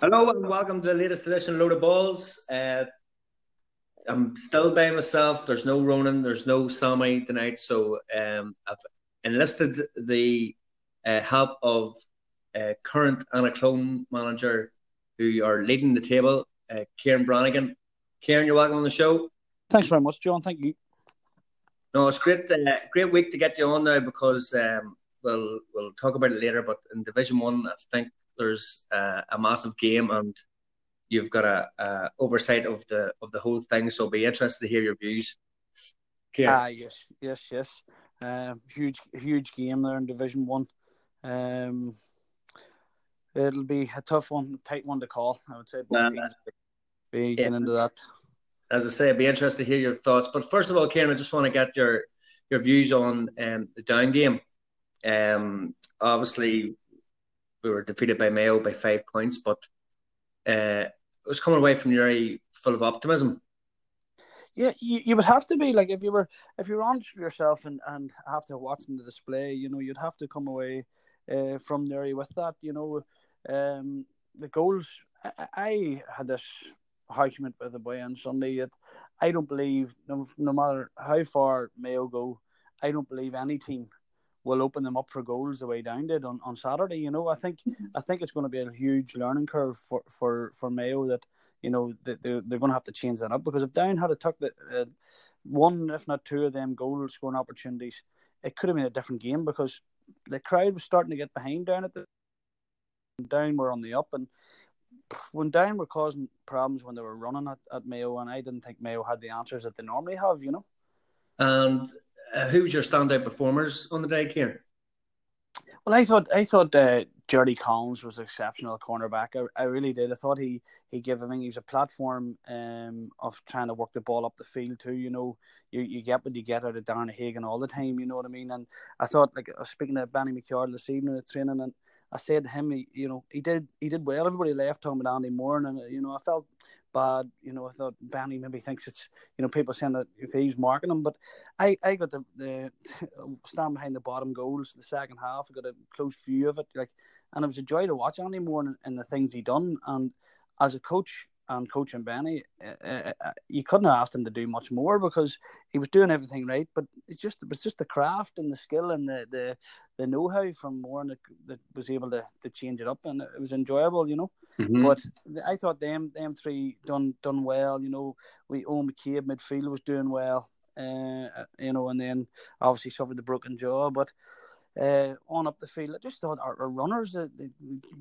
Hello and welcome to the latest edition of Load of Balls. Uh, I'm still by myself. There's no Ronan, there's no Sammy tonight, so um, I've enlisted the uh, help of uh, current Annaclone manager who are leading the table, uh, Kieran Brannigan. Kieran, you're welcome on the show. Thanks very much, John. Thank you. No, it's great. Uh, great week to get you on now because um, we'll we'll talk about it later. But in Division One, I think there's uh, a massive game and you've got a, a, oversight of the of the whole thing. So I'll be interested to hear your views. Ah, yes, yes, yes. Uh, huge, huge game there in Division One. Um, it'll be a tough one, tight one to call. I would say both uh, teams be yeah, into that. As I say, I'd be interested to hear your thoughts. But first of all, Kieran, I just want to get your your views on um, the down game. Um, obviously, we were defeated by Mayo by five points, but uh, it was coming away from very full of optimism. Yeah, you, you would have to be like if you were if you were honest with yourself and and after watching the display, you know, you'd have to come away uh, from Newry with that. You know, um, the goals. I, I had this argument with the boy on Sunday that I don't believe no, no matter how far Mayo go, I don't believe any team will open them up for goals the way Down did on, on Saturday. You know, I think mm-hmm. I think it's going to be a huge learning curve for, for, for Mayo that you know that they're, they're going to have to change that up because if Down had a took the uh, one if not two of them goal scoring opportunities, it could have been a different game because the crowd was starting to get behind Down at the Down were on the up and when Down were causing problems when they were running at, at Mayo and I didn't think Mayo had the answers that they normally have. You know. And uh, who was your standout performers on the day, Kieran? Well, I thought I thought uh, Jordy Collins was exceptional cornerback. I, I really did. I thought he he gave. I think he was a platform um, of trying to work the ball up the field too. You know, you, you get what you get out of Darren Hagan all the time. You know what I mean? And I thought, like, I was speaking to Benny McCard this evening at training, and I said to him, he, you know, he did he did well. Everybody left talking about Andy Moran, and you know, I felt bad. You know, I thought Benny maybe thinks it's you know people saying that if he's marking him, but I I got the the stand behind the bottom goals in the second half. I got a close view of it, like, and it was a joy to watch Andy Moran and, the things he done. And as a coach and coaching Benny, uh, uh, you couldn't have asked him to do much more because he was doing everything right. But it's just it was just the craft and the skill and the the, the know how from Moran that, that was able to, to change it up, and it was enjoyable, you know. Mm-hmm. But I thought them them three done done well. You know, we Owen McCabe midfield was doing well. Uh, you know, and then obviously suffered the broken jaw, but. Uh, on up the field, I just thought our, our runners, uh, the,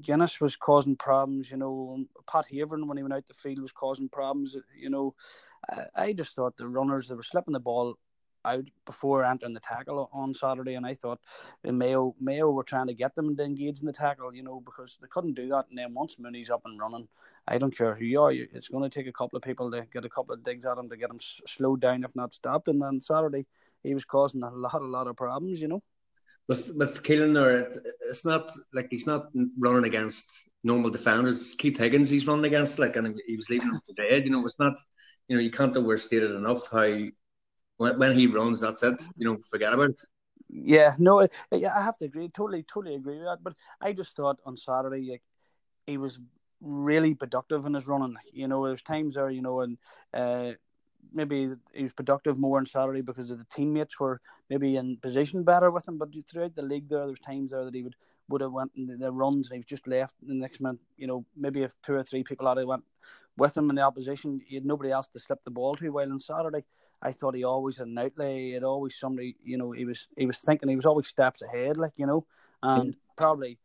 Guinness was causing problems. You know, Pat Havern when he went out the field was causing problems. Uh, you know, I, I just thought the runners they were slipping the ball out before entering the tackle on Saturday, and I thought uh, Mayo Mayo were trying to get them to engage in the tackle, you know, because they couldn't do that. And then once Mooney's up and running, I don't care who you are, it's going to take a couple of people to get a couple of digs at him to get him slowed down, if not stopped. And then Saturday, he was causing a lot, a lot of problems, you know. With with Keelan there, it's not like he's not running against normal defenders. Keith Higgins, he's running against like, and he was leaving him for dead. You know, it's not. You know, you can't overstate it enough how when, when he runs, that's it. You know, forget about it. Yeah, no, I, I have to agree. Totally, totally agree with that. But I just thought on Saturday, like, he was really productive in his running. You know, there's times there, you know, and uh, maybe he was productive more on Saturday because of the teammates were maybe in position better with him. But throughout the league, there, there's times there that he would would have went in the runs and he was just left the next minute. You know, maybe if two or three people had went with him in the opposition, he had nobody else to slip the ball to. While on Saturday, I thought he always had an outlay. He had always somebody, you know, he was he was thinking he was always steps ahead, like you know, and mm. probably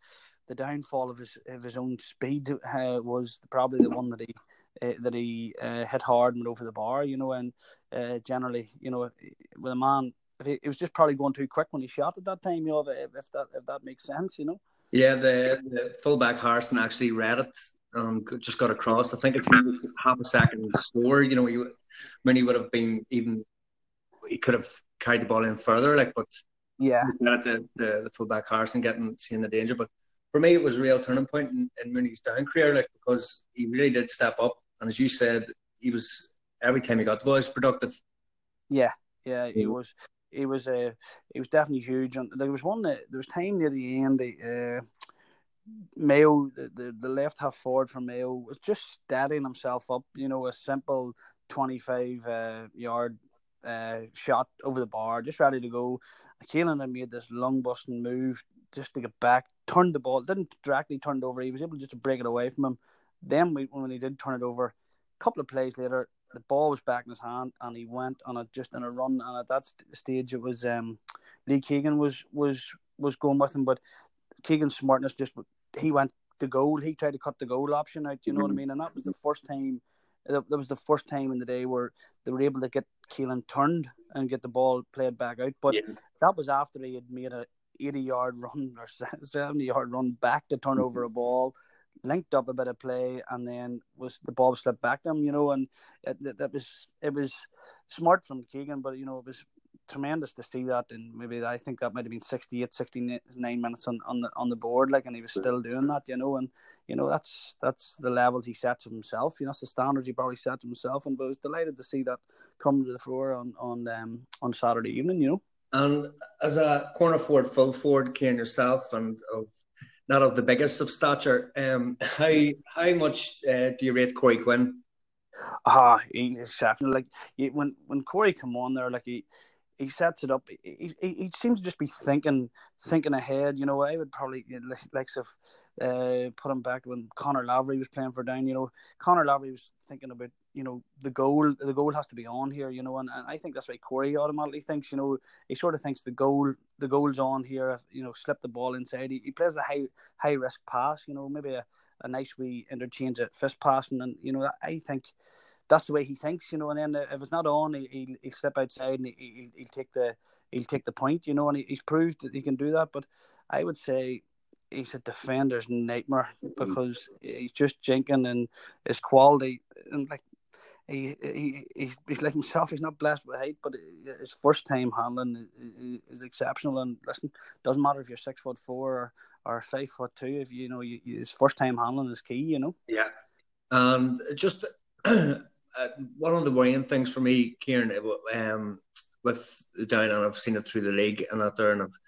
the downfall of his of his own speed uh, was probably the one that he uh, that he uh, hit hard and went over the bar, you know, and uh, generally, you know, with a man, it was just probably going too quick when he shot at that time, you know, if, if that if that makes sense, you know. Yeah, the, the fullback Harrison actually read it and just got across. I think if he was half a second score, you know, he, Mooney would have been even. He could have carried the ball in further, like, but yeah, the, the the fullback Harrison getting seeing the danger. But for me, it was a real turning point in, in Mooney's down career, like because he really did step up, and as you said, he was every time he got the ball, he was productive. Yeah, yeah, he was. He was uh, he was definitely huge. And there was one that there was time near the end. Uh, Mayo, the, the, the left half forward for Mayo, was just steadying himself up. You know, a simple 25 uh, yard uh, shot over the bar, just ready to go. Keelan had made this long busting move just to get back, turned the ball, didn't directly turn it over. He was able just to break it away from him. Then we, when he did turn it over, a couple of plays later, the ball was back in his hand and he went on a just in a run. And at that stage, it was um, Lee Keegan was was was going with him, but Keegan's smartness just he went the goal. He tried to cut the goal option out. You know mm-hmm. what I mm-hmm. mean? And that was the first time. That was the first time in the day where they were able to get Keelan turned and get the ball played back out. But yeah. that was after he had made a 80 yard run or 70 yard run back to turn over a ball linked up a bit of play, and then was the ball slipped back to him, you know, and it, that was it was smart from Keegan, but you know it was tremendous to see that, and maybe I think that might have been 68, 69 minutes on, on the on the board, like, and he was still doing that, you know, and you know that's that's the levels he sets himself, you know, that's the standards he probably sets himself, and but I was delighted to see that come to the floor on on um on Saturday evening, you know. And as a corner forward, full forward, Kane yourself, and of not of the biggest of stature. Um, how how much uh, do you rate Corey Quinn? Ah, he's exceptional. Like when when Corey come on there, like he he sets it up. He, he, he seems to just be thinking thinking ahead. You know, I would probably like if uh, put him back when Connor Laverty was playing for Down. You know, Connor Laverty was thinking about you know the goal the goal has to be on here you know and, and I think that's why Corey automatically thinks you know he sort of thinks the goal the goal's on here you know slip the ball inside. He, he plays a high high risk pass you know maybe a, a nice wee interchange at fist passing. And you know I think that's the way he thinks you know and then if it's not on he, he'll, he'll slip outside and he, will he'll take the he'll take the point you know and he, he's proved that he can do that. But I would say he's a defender's nightmare mm. because he's just jinking and his quality and like he, he he's, he's like himself. He's not blessed with height, but his first time handling is exceptional. And listen, doesn't matter if you're six foot four or, or five foot two. If you know you, his first time handling is key. You know. Yeah, and just uh, one of the worrying things for me, Kieran, um, with the down and I've seen it through the league and out there, and I've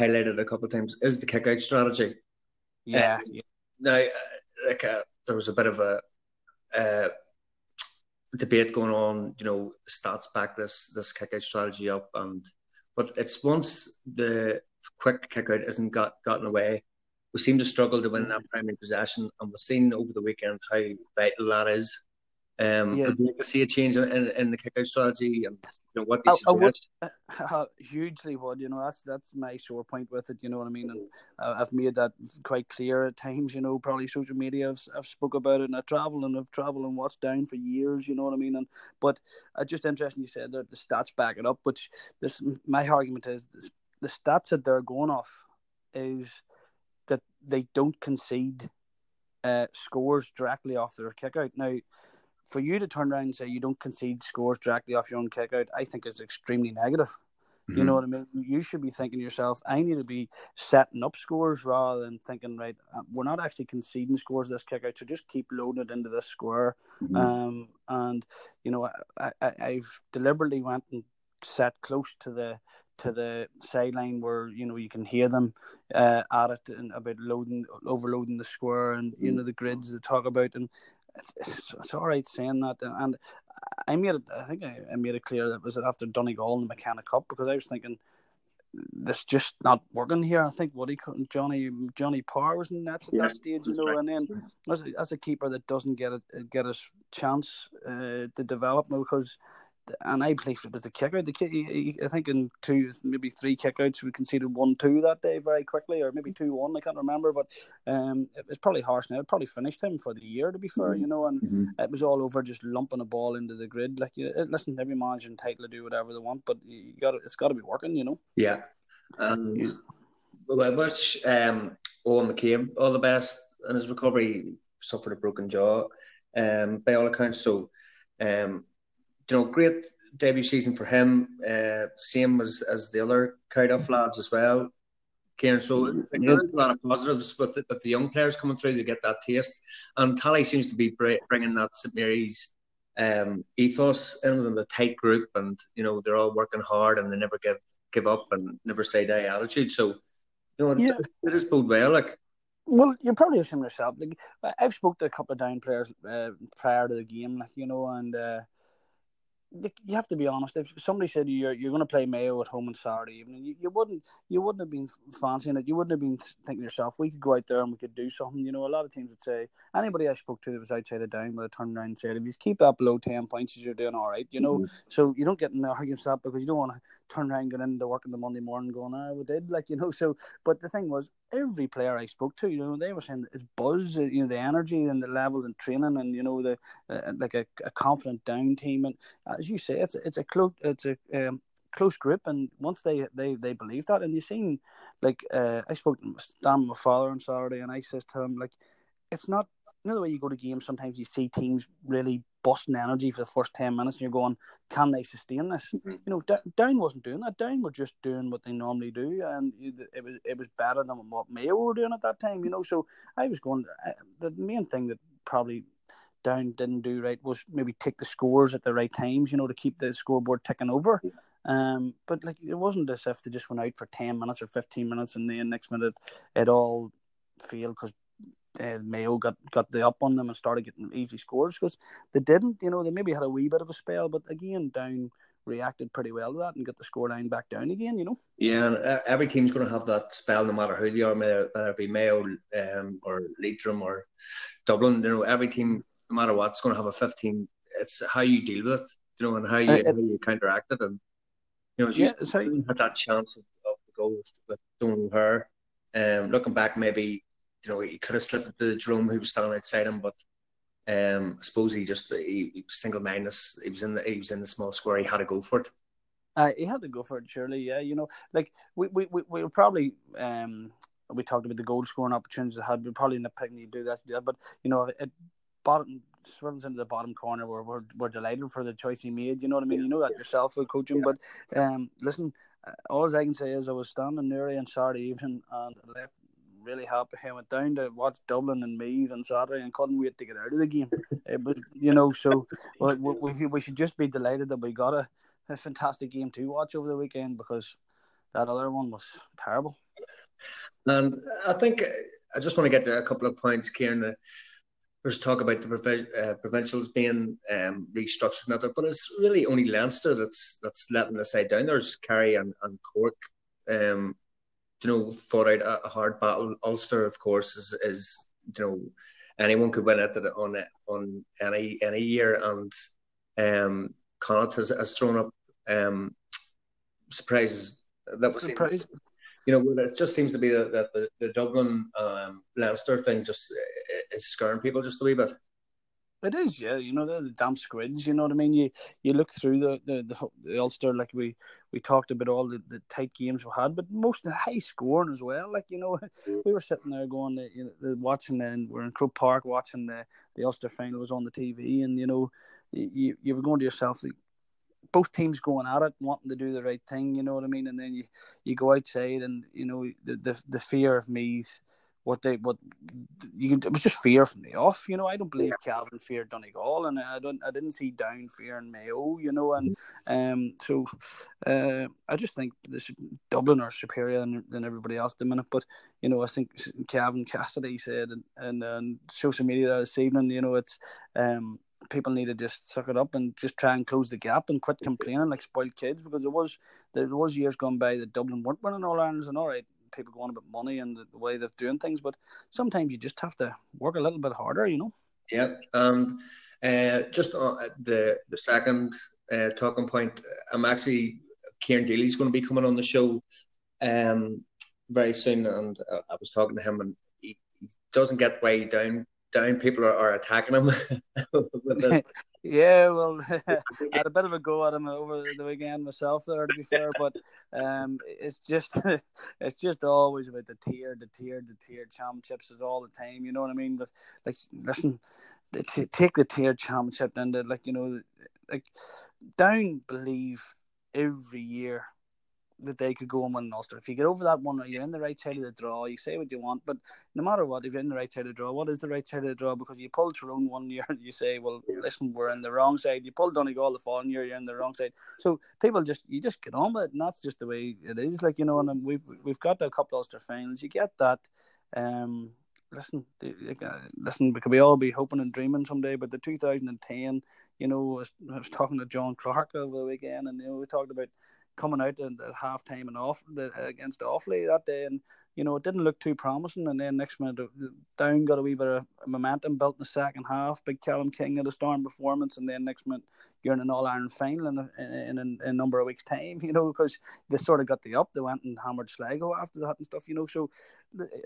highlighted a couple of times is the kick out strategy. Yeah. Um, yeah. Now, uh, like uh, there was a bit of a uh, debate going on. You know, stats back this this kick out strategy up, and but it's once the quick kick out isn't got gotten away, we seem to struggle to win that primary possession, and we've seen over the weekend how vital that is. Um, yeah. You see a change in, in, in the kick-out strategy and you know, what they I, I would, uh, hugely would. You know, that's that's my sore point with it. You know what I mean? And uh, I've made that quite clear at times. You know, probably social media. I've, I've spoke about it, and I travel and I've traveled and watched down for years. You know what I mean? And but uh, just interesting you said that the stats back it up. Which this my argument is this, the stats that they're going off is that they don't concede uh, scores directly off their kick out. Now for you to turn around and say you don't concede scores directly off your own kick out, I think is extremely negative. Mm-hmm. You know what I mean? You should be thinking to yourself, I need to be setting up scores rather than thinking, right, uh, we're not actually conceding scores this kick out, so just keep loading it into this square. Mm-hmm. Um, and you know, I, I, I've deliberately went and set close to the to the sideline where you know you can hear them uh, at it and about loading overloading the square and you mm-hmm. know the grids they talk about and it's, it's, it's all right saying that, and I made it. I think I, I made it clear that was it after Donegal and the McKenna Cup because I was thinking this just not working here. I think what he Johnny Johnny Power was in that, yeah, that stage, you know, right. and then as a, as a keeper that doesn't get a get a chance uh, to develop because and I believe it was the kick out. The kick, I think in two, maybe three kickouts, we conceded one two that day very quickly, or maybe two one. I can't remember, but um, it was probably harsh. Now it probably finished him for the year, to be fair, you know. And mm-hmm. it was all over just lumping a ball into the grid. Like, you, listen, every manager entitled to do whatever they want, but you got it's got to be working, you know. Yeah. Um, yeah. Well, wish um, Owen McCabe all the best in his recovery. Suffered a broken jaw, um, by all accounts. So, um you know, great debut season for him. Uh, same as as the other Cardiff lads as well. Kieran, so yeah. a lot of positives with the, with the young players coming through to get that taste, and Tally seems to be bringing that St Mary's um, ethos in with a tight group, and you know they're all working hard and they never give give up and never say die attitude. So you know, yeah. it, it is bode well. Like Well, you're probably assuming yourself. Like I've spoke to a couple of down players uh, prior to the game, like you know, and uh, you have to be honest. If somebody said you're you're going to play Mayo at home on Saturday evening, you, you wouldn't you wouldn't have been fancying it. You wouldn't have been thinking to yourself, we could go out there and we could do something. You know, a lot of teams would say anybody I spoke to that was outside of down would have turned around and said, if you keep that below ten points, you're doing all right. You know, mm-hmm. so you don't get in the arguments that because you don't want to turn around get into work on the Monday morning going, ah, we did, like you know. So, but the thing was, every player I spoke to, you know, they were saying it's buzz, you know, the energy and the levels and training, and you know, the uh, like a, a confident down team, and as you say, it's it's a close, it's a um, close grip, and once they they they believe that, and you seen, like uh, I spoke to Stan, my father on Saturday, and I says to him, like, it's not you know the way you go to games, sometimes you see teams really busting energy for the first 10 minutes and you're going, can they sustain this? Mm-hmm. You know, D- Down wasn't doing that. Down were just doing what they normally do and it was it was better than what Mayo were doing at that time, you know. So I was going, uh, the main thing that probably Down didn't do right was maybe take the scores at the right times, you know, to keep the scoreboard ticking over. Um, but like it wasn't as if they just went out for ten minutes or fifteen minutes, and then next minute it all failed because uh, Mayo got, got the up on them and started getting easy scores because they didn't. You know, they maybe had a wee bit of a spell, but again, down reacted pretty well to that and got the score line back down again. You know. Yeah, and every team's going to have that spell, no matter who they are, whether it be Mayo um, or Leitrim or Dublin. You know, every team, no matter what's going to have a fifteen. It's how you deal with it, you know, and how you, uh, how you counteract it, and you know, yeah, so you had that chance of, of the goal with, with Donald Her. Um, looking back, maybe you know, he could have slipped the Jerome who was standing outside him, but um, I suppose he just he, he was single minded. He was in the he was in the small square. He had to go for it. Uh, he had to go for it, surely. Yeah, you know, like we we we, we were probably um we talked about the goal scoring opportunities I had. We probably in the picking you do that, that, but you know, it bottom swivels into the bottom corner. We're, we're we're delighted for the choice he made. You know what I mean? You know that yourself with coaching. But um, listen, uh, all I can say is I was standing near on Saturday evening and left really happy. I went down to watch Dublin and Meath on Saturday and couldn't wait to get out of the game. It was, you know, so we, we, we should just be delighted that we got a, a fantastic game to watch over the weekend because that other one was terrible. And I think I just want to get to a couple of points, Kieran. There's talk about the uh, provincials being um, restructured now, but it's really only Leinster that's that's letting the side down. There's Kerry and, and Cork um, you know, fought out a, hard battle. Ulster, of course, is, is you know, anyone could win it on on any any year, and um, Connacht has, has thrown up um, surprises. That was Surprise. you know, it just seems to be that, the, the Dublin um, Leinster thing just is scaring people just a wee bit. It is, yeah. You know the, the damn squids. You know what I mean. You you look through the the, the, the Ulster like we we talked about all the, the tight games we had, but most the high scoring as well. Like you know, we were sitting there going, to, you know, watching, and we're in Croke Park watching the the Ulster final was on the TV, and you know, you you were going to yourself like both teams going at it, wanting to do the right thing. You know what I mean, and then you you go outside, and you know the the, the fear of Meath what they what you can, it was just fear from the off. You know, I don't believe Cavan feared Donegal, and I don't I didn't see Down fearing Mayo. You know, and um, so uh, I just think this Dublin are superior than, than everybody else at the minute. But you know, I think Calvin Cassidy said and and, and social media this evening, you know, it's um people need to just suck it up and just try and close the gap and quit complaining like spoiled kids because there was there was years gone by that Dublin weren't winning all Irelands and all right people going about money and the, the way they're doing things, but sometimes you just have to work a little bit harder, you know. Yeah, and uh, just on the the second uh, talking point, I'm actually Kieran Daly's going to be coming on the show um, very soon, and uh, I was talking to him, and he, he doesn't get way down down. People are, are attacking him Yeah, well, I had a bit of a go at him over the weekend myself there, to be fair. But um, it's just it's just always about the tier, the tier, the tier championships is all the time. You know what I mean? But like, listen, take the tier championship and like you know, like down believe every year that they could go and win Ulster. If you get over that one, you're in the right side of the draw. You say what you want, but no matter what, if you're in the right side of the draw, what is the right side of the draw? Because you pull Tyrone one year, you say, well, listen, we're in the wrong side. You pull Donegal the following year, you're in the wrong side. So people just you just get on with it, and that's just the way it is. Like you know, and we've we've got a couple of Ulster finals. You get that. Um, listen, listen, because we all be hoping and dreaming someday. But the 2010, you know, I was, I was talking to John Clark over the weekend, and you know, we talked about coming out at half time and off the, uh, against Offaly that day, and you know, it didn't look too promising. And then next minute, uh, Down got a wee bit of momentum built in the second half. Big Kalum King had a storm performance, and then next minute, you're in an All Ireland final in a, in, in, a number of weeks' time, you know, because they sort of got the up. They went and hammered Sligo after that and stuff, you know. So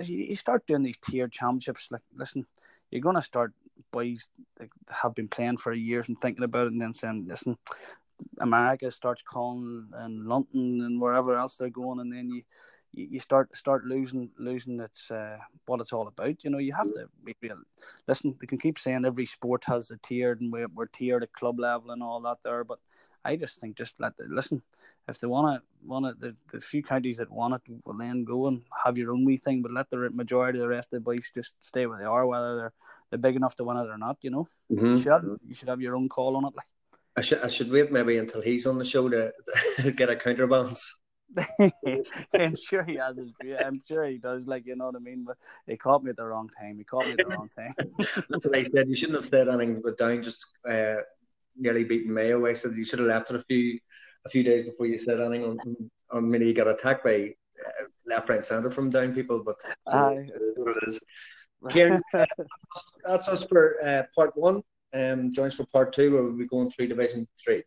you, you start doing these tiered championships, like, listen, you're going to start boys like, have been playing for years and thinking about it and then saying, listen, America starts calling and London and wherever else they're going, and then you you start start losing losing its uh, what it's all about. You know, you have to be real. Listen, they can keep saying every sport has a tiered and we're, we're tiered at club level and all that there, but I just think just let the listen. If they want to, want it, the, the few counties that want it will then go and have your own wee thing, but let the majority of the rest of the boys just stay where they are, whether they're they're big enough to win it or not. You know, mm-hmm. you, should have, you should have your own call on it. Like I should I should wait maybe until he's on the show to, to get a counterbalance. I'm sure he has his. I'm sure he does. Like you know what I mean. But he caught me at the wrong time. He caught me at the wrong time. That's what I said. You shouldn't have said anything but down just uh, nearly beating Mayo. I said you should have left it a few a few days before you said anything. On, on many he got attacked by uh, left, right, centre from down people. But uh, what it is. Kieran, that's us for uh, part one. Um, joins for part two, where we'll be going through Division Three.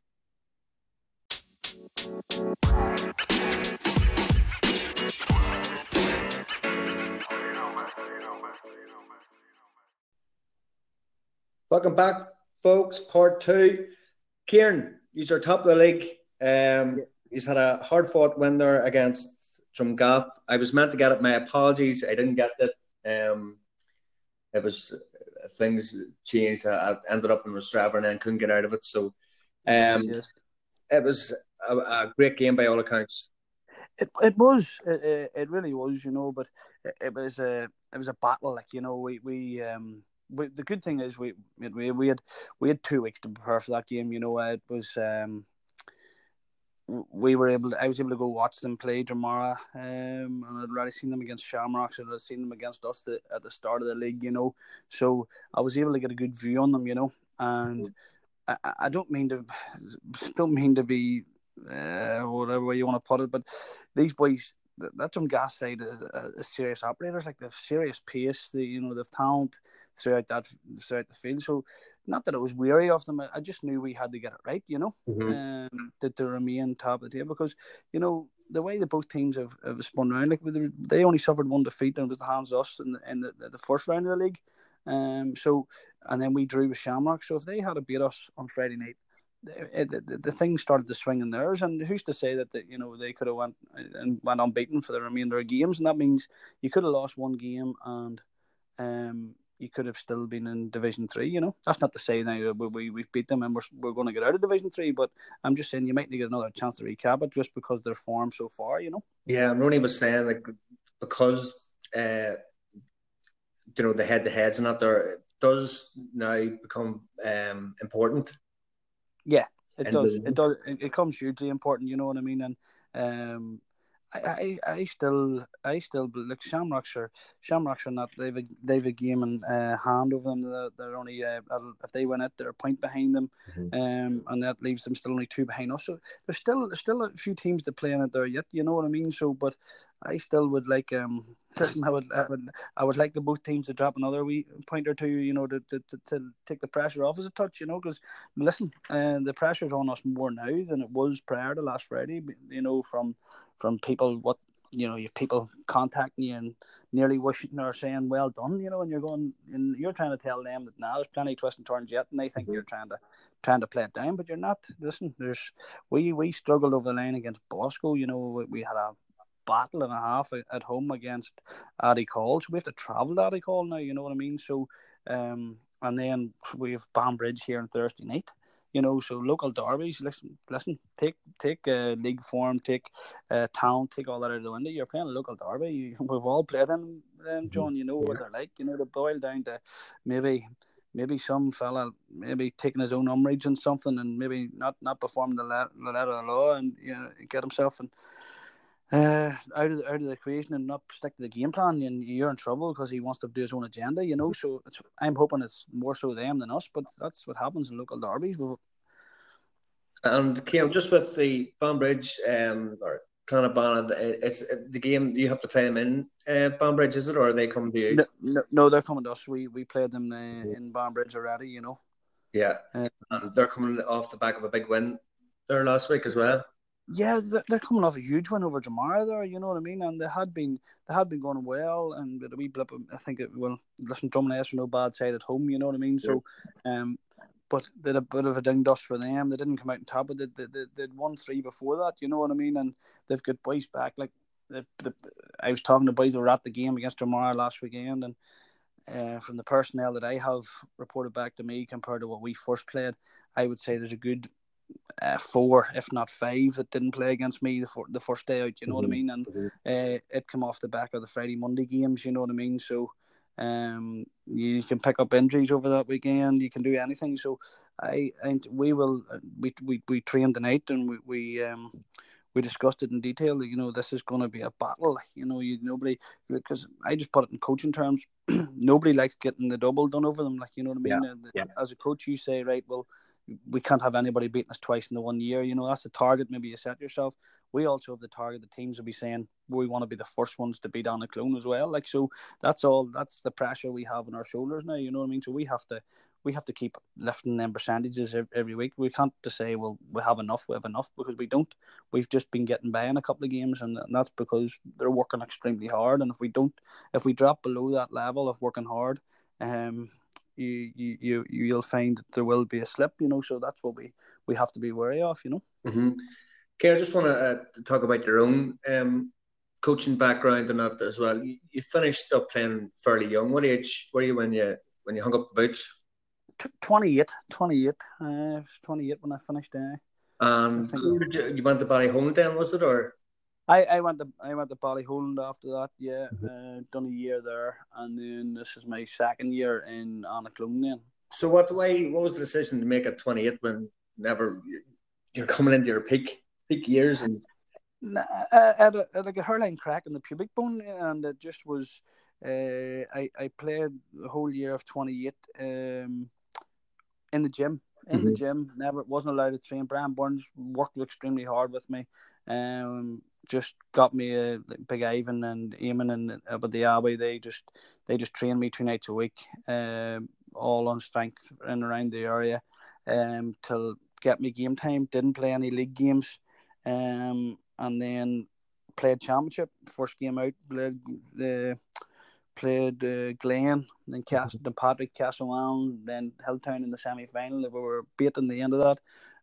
Welcome back, folks. Part two. Kieran, our top of the league. Um, he's had a hard fought win there against Drumgoff. I was meant to get it. My apologies. I didn't get it. Um, it was things changed. I ended up in Rostrevor and then couldn't get out of it. So um, yes. it was a, a, great game by all accounts. It it was it, it really was you know but it, it was a it was a battle like you know we we um we, the good thing is we, we we had we had two weeks to prepare for that game. You know, it was um, we were able. To, I was able to go watch them play Dromara, um, and I'd already seen them against Shamrocks, and I'd seen them against us the, at the start of the league. You know, so I was able to get a good view on them. You know, and I, I don't mean to don't mean to be uh, whatever way you want to put it, but these boys that's on gas side is, is serious operators like they've serious pace they you know they've talent throughout that throughout the field. So not that I was weary of them, I just knew we had to get it right, you know, mm-hmm. um, to, to remain top of the table because you know the way that both teams have, have spun around, like they only suffered one defeat and it was the hands us in the, in the, the first round of the league. Um, so and then we drew with Shamrock. So if they had to beat us on Friday night, the, the, the thing started to swing in theirs, and who's to say that the, you know they could have went and went unbeaten for the remainder of games, and that means you could have lost one game and um you could have still been in Division Three. You know, that's not to say now we, we we've beat them and we're we're going to get out of Division Three, but I'm just saying you might get another chance to recap it just because their form so far. You know. Yeah, Ronnie was saying like because uh, you know the head to heads and that there does now become um important. Yeah, it does. It does. It, it comes hugely important. You know what I mean? And um, I, I, I still, I still like Shamrocks are Shamrocks are not. They've a, they've a game in uh, hand over them. They're, they're only uh, if they win it, they're a point behind them, mm-hmm. um, and that leaves them still only two behind us. So there's still there's still a few teams to play in it there yet. You know what I mean? So, but I still would like um listen, I would, I would I would like the both teams to drop another wee point or two, you know, to to, to, to take the pressure off as a touch, you know, because listen, uh, the pressure's on us more now than it was prior to last Friday, you know, from from people what you know, you people contacting you and nearly wishing or saying well done, you know, and you're going and you're trying to tell them that now there's plenty of twists and turns yet and they think mm-hmm. you're trying to trying to play it down, but you're not. Listen, there's we we struggled over the line against Bosco, you know, we, we had a battle and a half at home against Addy-Colls. We have to travel to Addy-Coll now, you know what I mean? So, um, and then we have Banbridge here on Thursday night. You know, so local derbies. Listen, listen. Take take uh, league form, take uh, town, take all that out of the window. You're playing a local derby. You, we've all played them, them, John. You know what they're like. You know, they boil down to maybe maybe some fella maybe taking his own umbrage and something and maybe not not performing the letter, the letter of the law and you know get himself and uh, out of the, out of the equation and not stick to the game plan, and you're in trouble because he wants to do his own agenda, you know. So I'm hoping it's more so them than us, but that's what happens in local derbies. And Kim, just with the Banbridge um, or Clann na Banna, it's the game. Do you have to play them in uh, Banbridge, is it, or are they coming to you? No, no, no they're coming to us. We we played them uh, in Banbridge already, you know. Yeah, uh, and they're coming off the back of a big win there last week as well. Yeah, they're coming off a huge win over Dromara there. You know what I mean? And they had been they had been going well, and a wee blip. I think it well. Listen, Drummond are no bad side at home. You know what I mean? So, um, but they had a bit of a ding dust for them. They didn't come out on top, but they, they, they, they'd won three before that. You know what I mean? And they've got boys back. Like the, the, I was talking to boys who were at the game against Dromara last weekend, and uh, from the personnel that I have reported back to me compared to what we first played, I would say there's a good uh, four, if not five, that didn't play against me the, for, the first day out. You know mm-hmm. what I mm-hmm. mean? And mm-hmm. uh, it come off the back of the Friday Monday games. You know what I mean? So um, you can pick up injuries over that weekend. You can do anything. So I and we will we we we trained the night and we we um we discussed it in detail. You know, this is going to be a battle. You know, you nobody because I just put it in coaching terms. nobody likes getting the double done over them. Like you know what I mean. Yeah, yeah. As a coach, you say, right, well, we can't have anybody beating us twice in the one year. You know, that's the target. Maybe you set yourself. We also have the target. The teams will be saying we want to be the first ones to beat Clone as well. Like so, that's all. That's the pressure we have on our shoulders now. You know what I mean? So we have to we have to keep lifting them percentages every week. We can't just say, well, we have enough, we have enough, because we don't. We've just been getting by in a couple of games, and that's because they're working extremely hard. And if we don't, if we drop below that level of working hard, um, you you you you'll find that there will be a slip, you know. So that's what we we have to be wary of, you know. Mm-hmm. Okay, I just want to uh, talk about your own um, coaching background and that as well. You, you, finished up playing fairly young. What age were you when you when you hung up the boots? 28, 28. Uh, 28 when I finished. Uh, and you, went to Ballyholland then, was it or? I, I went to I went to Ballyholland after that. Yeah, mm-hmm. uh, done a year there, and then this is my second year in Annaclone. Then. So what way? What was the decision to make at twenty eight when never you're coming into your peak peak years and? I had, a, had like a hairline crack in the pubic bone, and it just was. Uh, I I played the whole year of twenty eight um, in the gym. In mm-hmm. the gym, never wasn't allowed to train. Brian Burns worked extremely hard with me. Um, just got me a Big Ivan and Eamon and uh, the Abbey. They just they just train me two nights a week, um, all on strength and around the area, um, till get me game time. Didn't play any league games, um, and then played championship. First game out, played the. Played uh, Glen, then Cast, mm-hmm. then Patrick Castletown, then Hilltown in the semi final. We were beaten the end of that,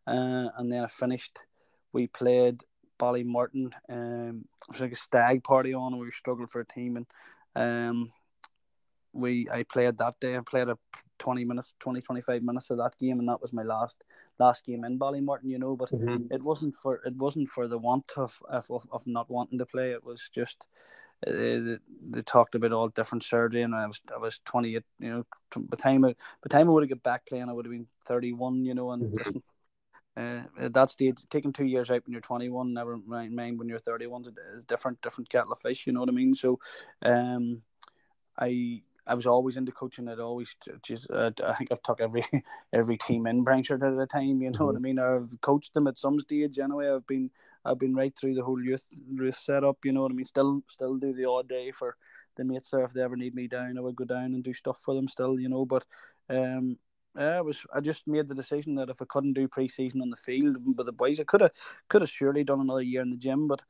uh, and then I finished. We played Ballymartin. Um, it was like a stag party on, and we were struggling for a team. And um, we I played that day. I played a 20 minutes, 20, 25 minutes of that game, and that was my last last game in Ballymartin, you know. But mm-hmm. it wasn't for it wasn't for the want of of, of not wanting to play. It was just uh, they, they, talked about all different surgery, and I was I was 28. You know, by the time I, by the time I would have got back playing, I would have been 31. You know, and mm-hmm. Uh, at that stage, taking two years out when you're 21, never mind when you're 31 is different, different kettle of fish. You know what I mean? So, um, I I was always into coaching. I'd always just uh, I think I've took every every team in Bryansford at a time. You know mm-hmm. what I mm-hmm. mean? I've coached them at some stage. Anyway, I've been I've been right through the whole youth youth setup. You know what I mean? Still still do the odd day for the mates there if they ever need me down. I would go down and do stuff for them still. You know, but um, I was. I just made the decision that if I couldn't do pre-season on the field with the boys, I could have could have surely done another year in the gym. But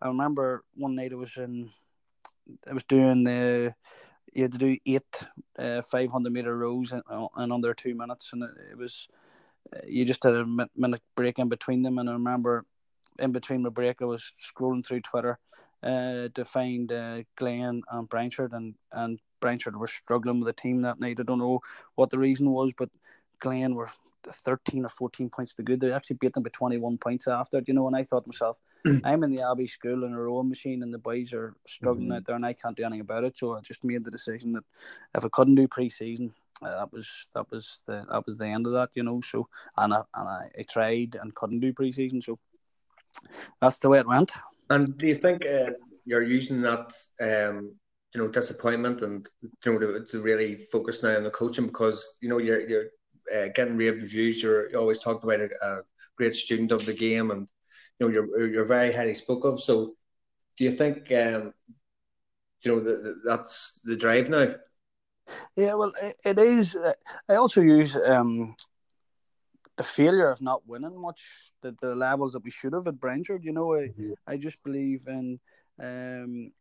I remember one night I was in, I was doing the, you had to do eight uh, five hundred meter rows in, uh, in under two minutes, and it, it was, uh, you just had a minute break in between them. And I remember, in between my break, I was scrolling through Twitter, uh, to find uh, Glen and Bryansford, and and Bryansford were struggling with the team that night. I don't know what the reason was, but Glen were 13 or 14 points to good. They actually beat them by 21 points after, you know, and I thought to myself, mm. I'm in the Abbey school in a rowing machine and the boys are struggling mm-hmm. out there and I can't do anything about it. So I just made the decision that if I couldn't do pre-season, uh, that was that was the that was the end of that, you know. So and I and I, I tried and couldn't do pre-season, so that's the way it went. And do you think uh, you're using that, um, you know, disappointment and you know to, to, really focus now on the coaching because you know you're you're uh, getting rave reviews. You're, you always talked about a, a, great student of the game, and you know you're you're very highly spoke of. So, do you think um, you know the, the, that's the drive now? Yeah, well, it, it is. I also use um, the failure of not winning much the, the levels that we should have at Bryansford. You know, I, mm-hmm. I just believe in. Um,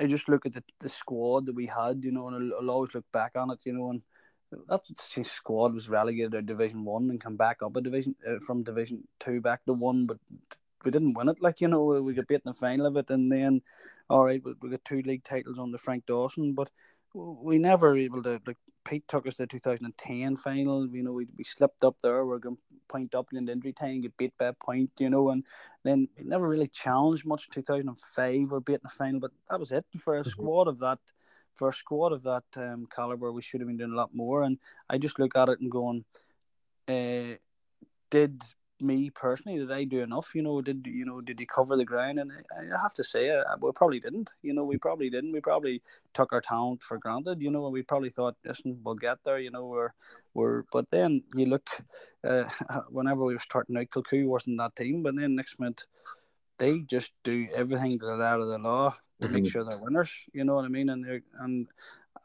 I just look at the, the squad that we had, you know, and I'll, I'll always look back on it, you know, and that squad was relegated to Division One and come back up a division uh, from Division Two back to one, but we didn't win it. Like you know, we got beat in the final of it, and then all right, we, we got two league titles on the Frank Dawson, but we never able to like Pete took us to the 2010 final. You know, we, we slipped up there. We're going to point up in the injury time, get beat by a point, you know, and then we never really challenged much. 2005, we're beating the final, but that was it for a mm-hmm. squad of that. For a squad of that um, caliber, we should have been doing a lot more. And I just look at it and going, uh, did me personally, did I do enough? You know, did you know did he cover the ground? And I, I have to say, uh, we probably didn't. You know, we probably didn't. We probably took our talent for granted. You know, and we probably thought, listen, we'll get there. You know, we're we're. But then you look, uh, whenever we were starting out, Kilcoo wasn't that team. But then next month, they just do everything that's out of the law to mm-hmm. make sure they're winners. You know what I mean? And and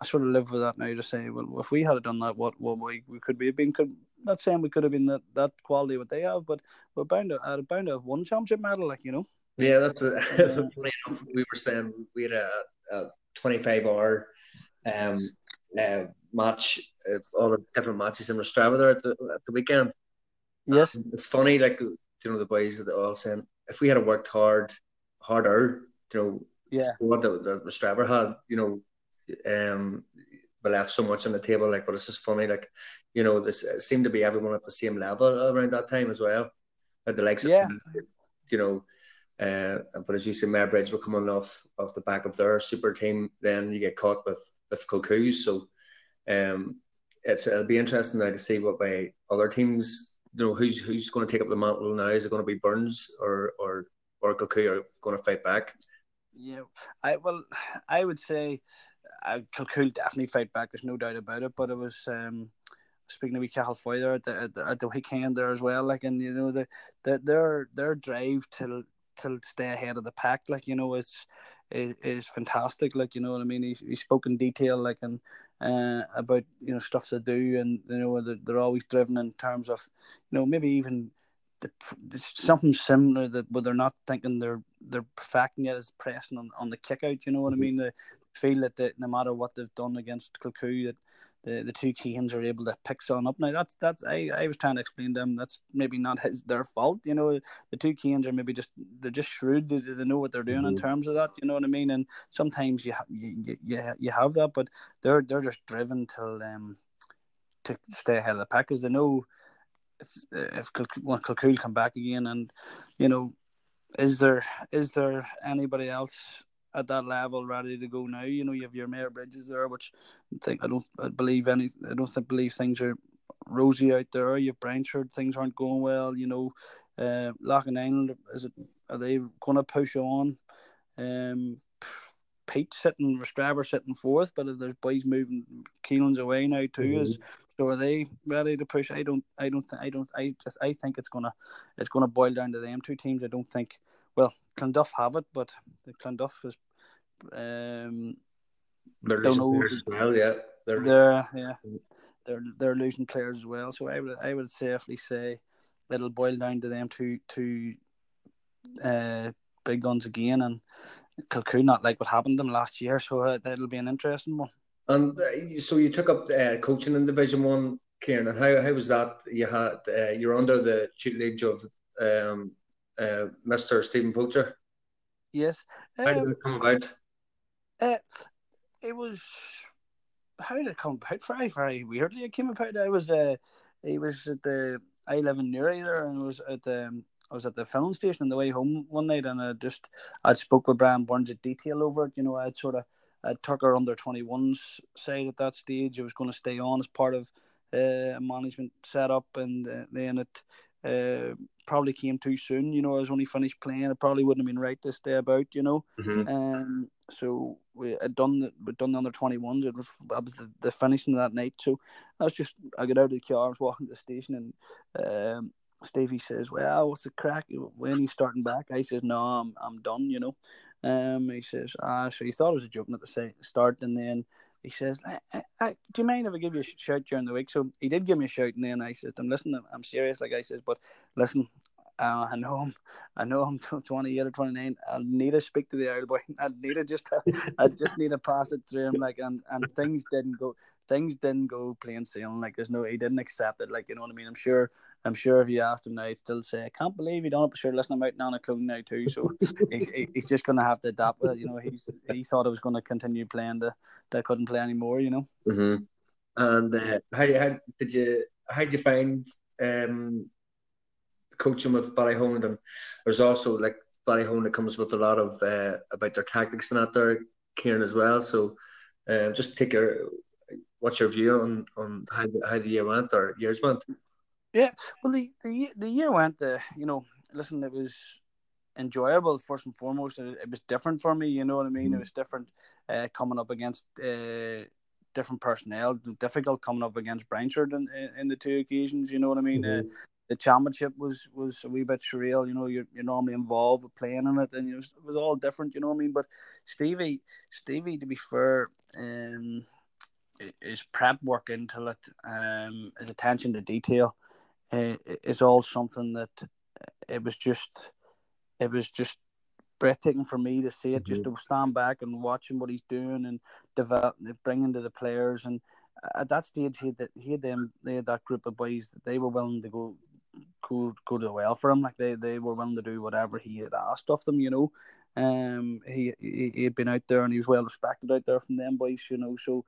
I sort of live with that now to say, well, if we had done that, what what we, we could be been could not saying we could have been that, that quality what they have, but we're bound to uh, bound to have one championship medal, like you know. Yeah, that's a, uh, we were saying we had a, a twenty five hour um uh, match, uh, all the different matches in Rostrevor there at the, at the weekend. Yes, it's funny, like you know, the boys that all saying if we had worked hard, harder, you know, yeah, what the, the Rostrevor had, you know, um, we left so much on the table. Like, but it's just funny. Like, you know, this seemed to be everyone at the same level around that time as well. At the likes yeah. of, you know, uh, but as you say, Bridge were coming off off the back of their super team. Then you get caught with with Kilcoos. So, um, it's it'll be interesting now to see what by other teams. You know, who's who's going to take up the mantle now? Is it going to be Burren or or or Kilcoo are going to fight back? Yeah, I well, I would say uh, Kilcoo definitely fight back. There's no doubt about it. But it was um, speaking to we Cahill there at the, at the, at the weekend there as well. Like and you know the, the their their drive to to stay ahead of the pack. Like you know it's is, is fantastic. Like you know what I mean. He he spoke in detail like and uh, about you know stuff to do and you know they're, they're always driven in terms of you know maybe even the, something similar that where they're not thinking they're they're perfecting it is pressing on, on the kick out. You know what I mm-hmm. mean? They feel that they, no matter what they've done against Kilcoo, that the, the two Keehans are able to pick some up. Now that's that's I, I was trying to explain to them that's maybe not his their fault. You know, the two Keehans are maybe just they're just shrewd. They, they know what they're doing mm-hmm. in terms of that. You know what I mean? And sometimes you you, you you have that, but they're they're just driven till um to stay ahead of the pack because they know it's, if when Kilcoo come back again, and you know, is there is there anybody else at that level ready to go now? You know, you have your Mayobridges there, which I think I don't I believe any I don't think believe things are rosy out there. You have Bryansford, things aren't going well. You know, uh, Loughinisland is it are they going to push on? Um, Pete sitting, Rostrevor sitting fourth, but there's boys moving Keelan's away now too. Mm-hmm. Is so are they ready to push? I don't. I don't. Th- I don't. I just. I think it's gonna. It's gonna boil down to them two teams. I don't think. Well, Clonduff have it, but the Clonduff is. Um, they're losing players as well. Yeah, they're, they're yeah. They're they're losing players as well. So I would I would safely say it'll boil down to them two two uh, big guns again, and Kilcoo not like what happened to them last year. So uh, that'll be an interesting one. And uh, so you took up uh, coaching in Division One, Kieran. And how, how was that? You had uh, you're under the tutelage of um, uh, Mr. Stephen Poacher. Yes. How did it come about? Uh, it was how did it come about? Very very weirdly, it came about. I was uh, he was at the I live in Newry there, and was at the um, I was at the film station on the way home one night, and I just I spoke with Brian Burns at detail over it. You know, I'd sort of I took her under 21s side at that stage. I was going to stay on as part of uh, a management setup, and uh, then it uh, probably came too soon. You know, I was only finished playing. It probably wouldn't have been right to stay about. You know, Mhm. um, so we had done the we done the under twenty ones. It was that was the, the finishing of that night. So I was just I got out of the car, I was walking to the station, and um, Stevie says, "Well, what's the crack? When he's starting back?" I says, "No, I'm I'm done." You know, um, he says, "Ah, so he thought it was a joke at the start, and then." He says, I, I, I, "Do you mind if I give you a sh- shout during the week?" So he did give me a shout, and then I said, "I'm listening. I'm serious." Like I says, but listen, uh, I know I'm, I know I'm 28 or 29. I need to speak to the Earl boy. I need to just, I just need to pass it through him. Like, and and things didn't go, things didn't go plain sailing. Like, there's no, he didn't accept it. Like, you know what I mean? I'm sure, I'm sure if you asked him now, he'd still say, I can't believe you don't. But sure, listen, I'm out on Annaclone now too. So he's, he's just gonna have to adapt with it. You know, he's he thought I was gonna continue playing the, that I couldn't play anymore. You know. hmm And uh, how, how did you how did you find um, coaching with Ballyholland? And there's also like Ballyholland that comes with a lot of uh, about their tactics and that there, Kieran as well. So uh, just take your what's your view on on how how the year went or years went? Yeah, well, the the year, the year went. Uh, you know, listen, it was enjoyable first and foremost. It, it was different for me. You know what I mean? It was different uh, coming up against uh, different personnel. Difficult coming up against Bryansford in, in, in the two occasions. You know what I mean? Uh, the championship was was a wee bit surreal. You know, you're you're normally involved with playing in it, and it was, it was all different. You know what I mean? But Stevie, Stevie, to be fair, um, his prep work into it, um, his attention to detail, uh, is all something that it was just, it was just breathtaking for me to see it. Just to stand back and watching what he's doing and developing, bringing to the players and. At that stage, he had, the, he had them, they had that group of boys that they were willing to go go go to the well for him. Like they, they were willing to do whatever he had asked of them, you know. Um, he, he he had been out there and he was well respected out there from them boys, you know. So uh,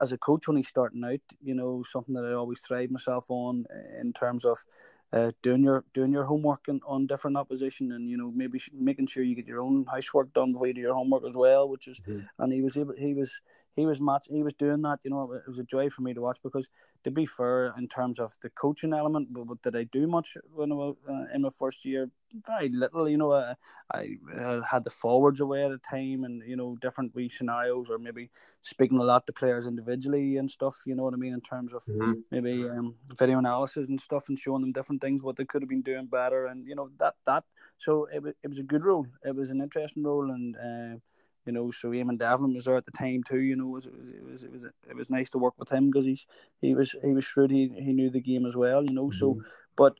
as a coach when he's starting out, you know, something that I always thrive myself on in terms of uh, doing your doing your homework on, on different opposition and you know maybe making sure you get your own housework done before you do your homework as well, which is Mhm. and he was able he was he was match he was doing that. You know, it was a joy for me to watch because to be fair, in terms of the coaching element, did I do much when I was uh, in my first year? Very little. You know, I, I uh, had the forwards away at a time, and you know, different wee scenarios, or maybe speaking a lot to players individually and stuff. You know what I mean in terms of Mhm. maybe um, video analysis and stuff, and showing them different things what they could have been doing better, and you know that that. So it was it was a good role. It was an interesting role, and. Uh, you know, so Eamon Devlin was there at the time too. You know, it was it was it was it was, it was nice to work with him because he's he was he was shrewd. He he knew the game as well. You know, so but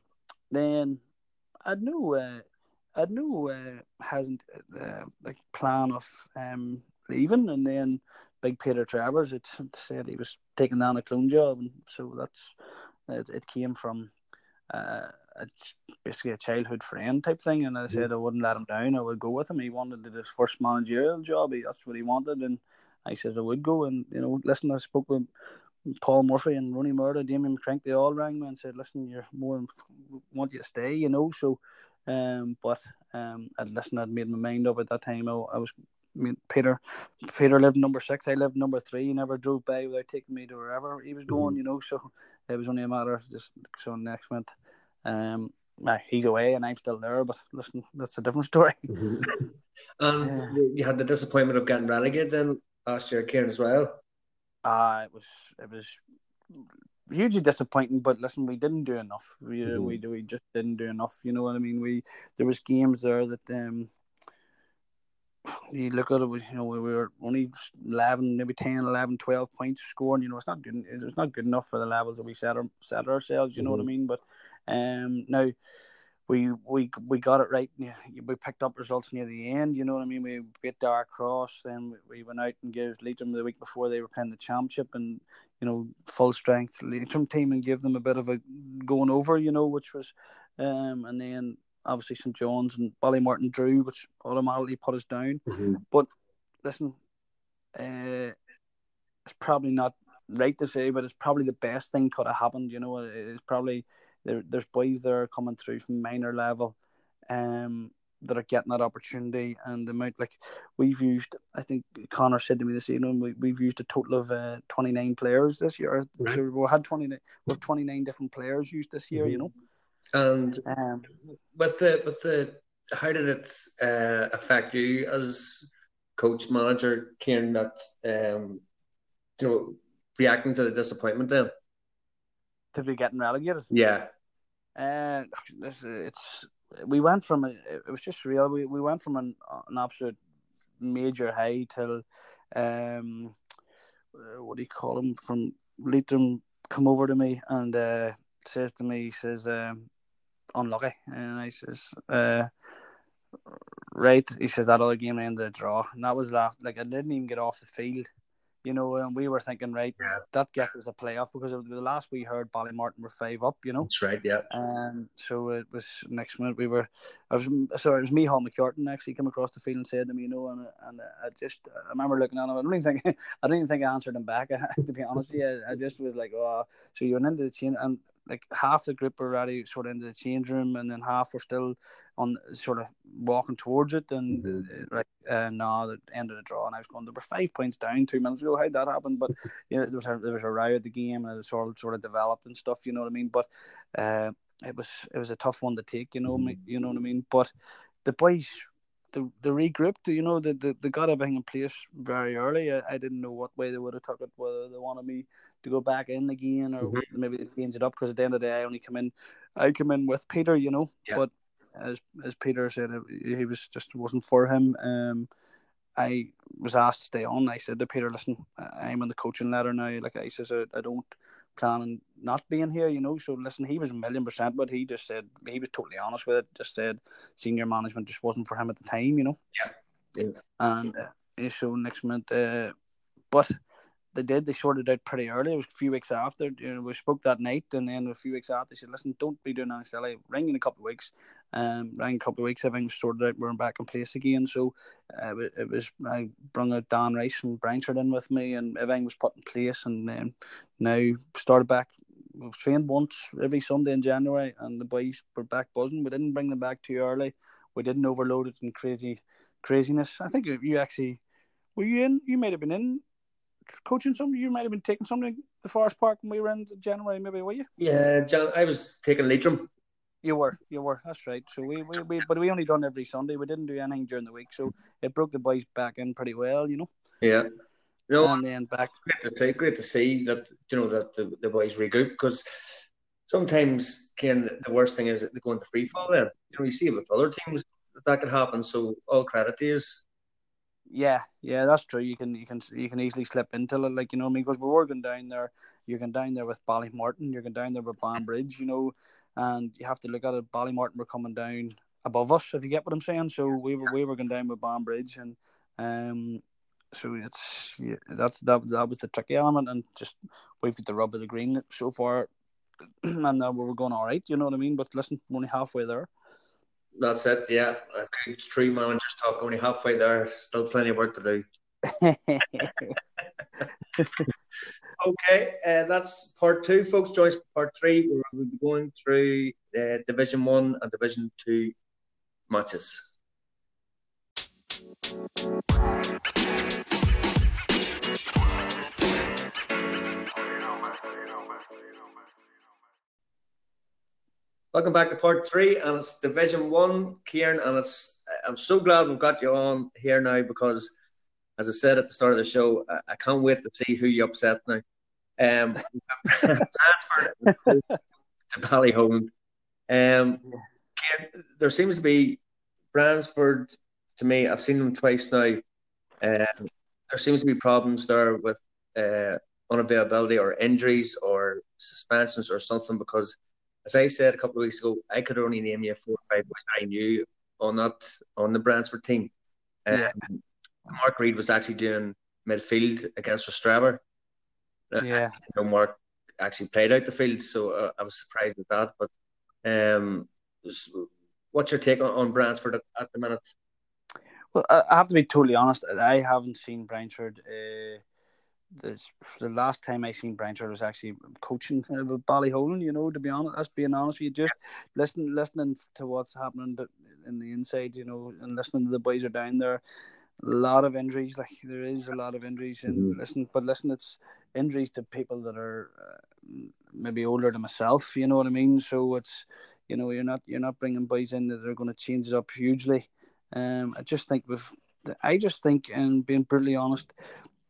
then I knew uh, I knew uh, hasn't uh, like plan of um leaving, and then Big Peter Travers it said he was taking down Annaclone job, and so that's it, it came from. Uh, it's basically a childhood friend type thing, and I said I wouldn't let him down. I would go with him. He wanted to do his first managerial job. He, that's what he wanted, and I said I would go. And you know, listen, I spoke with Paul Murphy and Ronnie Murder, Damien McCrank. They all rang me and said, "Listen, you're more want you to stay." You know, so. Um, but um, I'd listen. I'd made my mind up at that time. I, I was I mean, Peter, Peter lived number six. I lived number three. He never drove by without taking me to wherever he was going. You know, so it was only a matter of just so next went. Um, nah, he's away and I'm still there. But listen, that's a different story. And Yeah. you had the disappointment of getting relegated then last year, Kieran, as well. Uh it was it was hugely disappointing. But listen, we didn't do enough. We Mhm. we we just didn't do enough. You know what I mean? We there was games there that um. You look at it, we- you know, we were only 11, maybe 10, 11, 12 points scoring. You know, it's not good. It's it's not good enough for the levels that we set, our, set ourselves. You know what I mean? But um, now we we we got it right. We picked up results near the end. You know what I mean? We beat Darragh Cross, then we- we went out and gave Leitrim the week before they were playing the championship, and you know full strength Leitrim team and give them a bit of a going over. You know, which was, um, and then obviously St John's and Ballymartin drew, which automatically put us down. But listen, uh, it's probably not right to say, but it's probably the best thing could have happened. You know, it's probably there. There's boys that are coming through from minor level, um, that are getting that opportunity, and the amount like we've used. I think Connor said to me this evening, we, we've used a total of uh, 29 players this year. Right. So we had 29, we have 29 different players used this year. You know, And um, with the with the how did it uh, affect you as coach manager, Kieran? That um, you know reacting to the disappointment then to be getting relegated. Yeah. Uh, it's, it's we went from it was just real. We we went from an an absolute major high till um uh, what do you call him from Leitrim come over to me and uh, says to me he says um, unlucky. And I says uh, right. He says that other game ended a draw. And that was last like I didn't even get off the field you know, and we were thinking, right, yeah. that gets us a playoff because the last we heard, Ballymartin were five up, you know. That's right, yeah. And so it was next minute we were, I was sorry, it was me, Hall McCurtain actually came across the field and said to me, you know, and and I just I remember looking at him. I don't even think I didn't even think I answered him back. to be honest, yeah, I just was like, oh, so you went into the chain and like half the group were already sort of into the change room, and then half were still on sort of walking towards it, and mm-hmm. like uh, no, the end of the draw, and I was going. There were five points down two minutes ago. How that happened? But you know, there was a, there was a row at the game, and it sort of sort of developed and stuff. You know what I mean? But uh, it was it was a tough one to take. You know, mm-hmm. you know what I mean? But the boys the they regrouped. You know, they, they, they got everything in place very early. I, I didn't know what way they would have took it, whether they wanted me to go back in again or mm-hmm. maybe they changed it up because at the end of the day, I only come in, I come in with Peter, you know. Yeah. But as as Peter said, he was just wasn't for him. Um, I was asked to stay on. I said to Peter, "Listen, I'm in the coaching ladder now. Like I says, I, I don't plan on not being here, you know. So listen, he was a million percent, but he just said he was totally honest with it. Just said senior management just wasn't for him at the time, you know. Yeah. yeah. And uh, so next month, uh, but they did. They sorted out pretty early. It was a few weeks after. You know, we spoke that night, and then a few weeks after, they said, "Listen, don't be doing anything silly. Ring in a couple of weeks." Um, rang a couple of weeks. Everything was sorted out. We're back in place again. So uh, it was. I brought out Dan Rice and Brentford in with me, and everything was put in place. And then now started back. We've trained once every Sunday in January, and the boys were back buzzing. We didn't bring them back too early. We didn't overload it in crazy craziness. I think you actually were you in. You might have been in coaching some? You might have been taking something the Forest Park when we were in January, maybe were you? Yeah, I was taking Leitrim. You were, you were. That's right. So we, we, we, but we only done every Sunday. We didn't do anything during the week, so it broke the boys back in pretty well, you know. Yeah. Know, and then back. Great to, great to see that you know that the, the boys regroup because sometimes can the worst thing is that they go into free fall. Then you know you see it with other teams that that can happen. So all credit to you. Yeah, yeah, that's true. You can you can you can easily slip into it, like you know, I mean, because we were going down there. You're going down there with Ballymartin. You're going down there with Banbridge, you know, and you have to look at it. Ballymartin were coming down above us, if you get what I'm saying. So we were we were going down with Banbridge, and um, so it's yeah, that's that that was the tricky element, and just we've got the rub of the green so far, and uh, we are going all right. You know what I mean? But listen, we're only halfway there. That's it. Yeah, three managers talk only halfway there. Still plenty of work to do. okay, uh, that's part two, folks. Join us part three. where We'll be going through uh, Division One and Division Two matches. Welcome back to part three, and it's Division One, Kieran, and it's. I'm so glad we've got you on here now because, as I said at the start of the show, I, I can't wait to see who you upset now. Um, to Ballyholland. Um, there seems to be Bryansford. To me, I've seen them twice now. Um, there seems to be problems there with uh, unavailability or injuries or suspensions or something because as I said a couple of weeks ago, I could only name you four or five I knew on that on the Bryansford team. Um, yeah. Mark Reid was actually doing midfield against Rostrevor. Uh, yeah. You know, Mark actually played out the field, so uh, I was surprised with that. But um, what's your take on, on Bryansford at, at, the minute? Well, I have to be totally honest. I haven't seen Bryansford. Uh, this the last time I seen Bryansford was actually coaching with Ballyholland. You know, to be honest, that's being honest with you, just listening listening to what's happening in the inside. You know, and listening to the boys are down there. A lot of injuries, like there is a lot of injuries, and mm-hmm. listen, but listen, it's injuries to people that are uh, maybe older than myself. You know what I mean? So it's you know, you're not you're not bringing boys in that are going to change it up hugely. Um, I just think with I just think, and being brutally honest,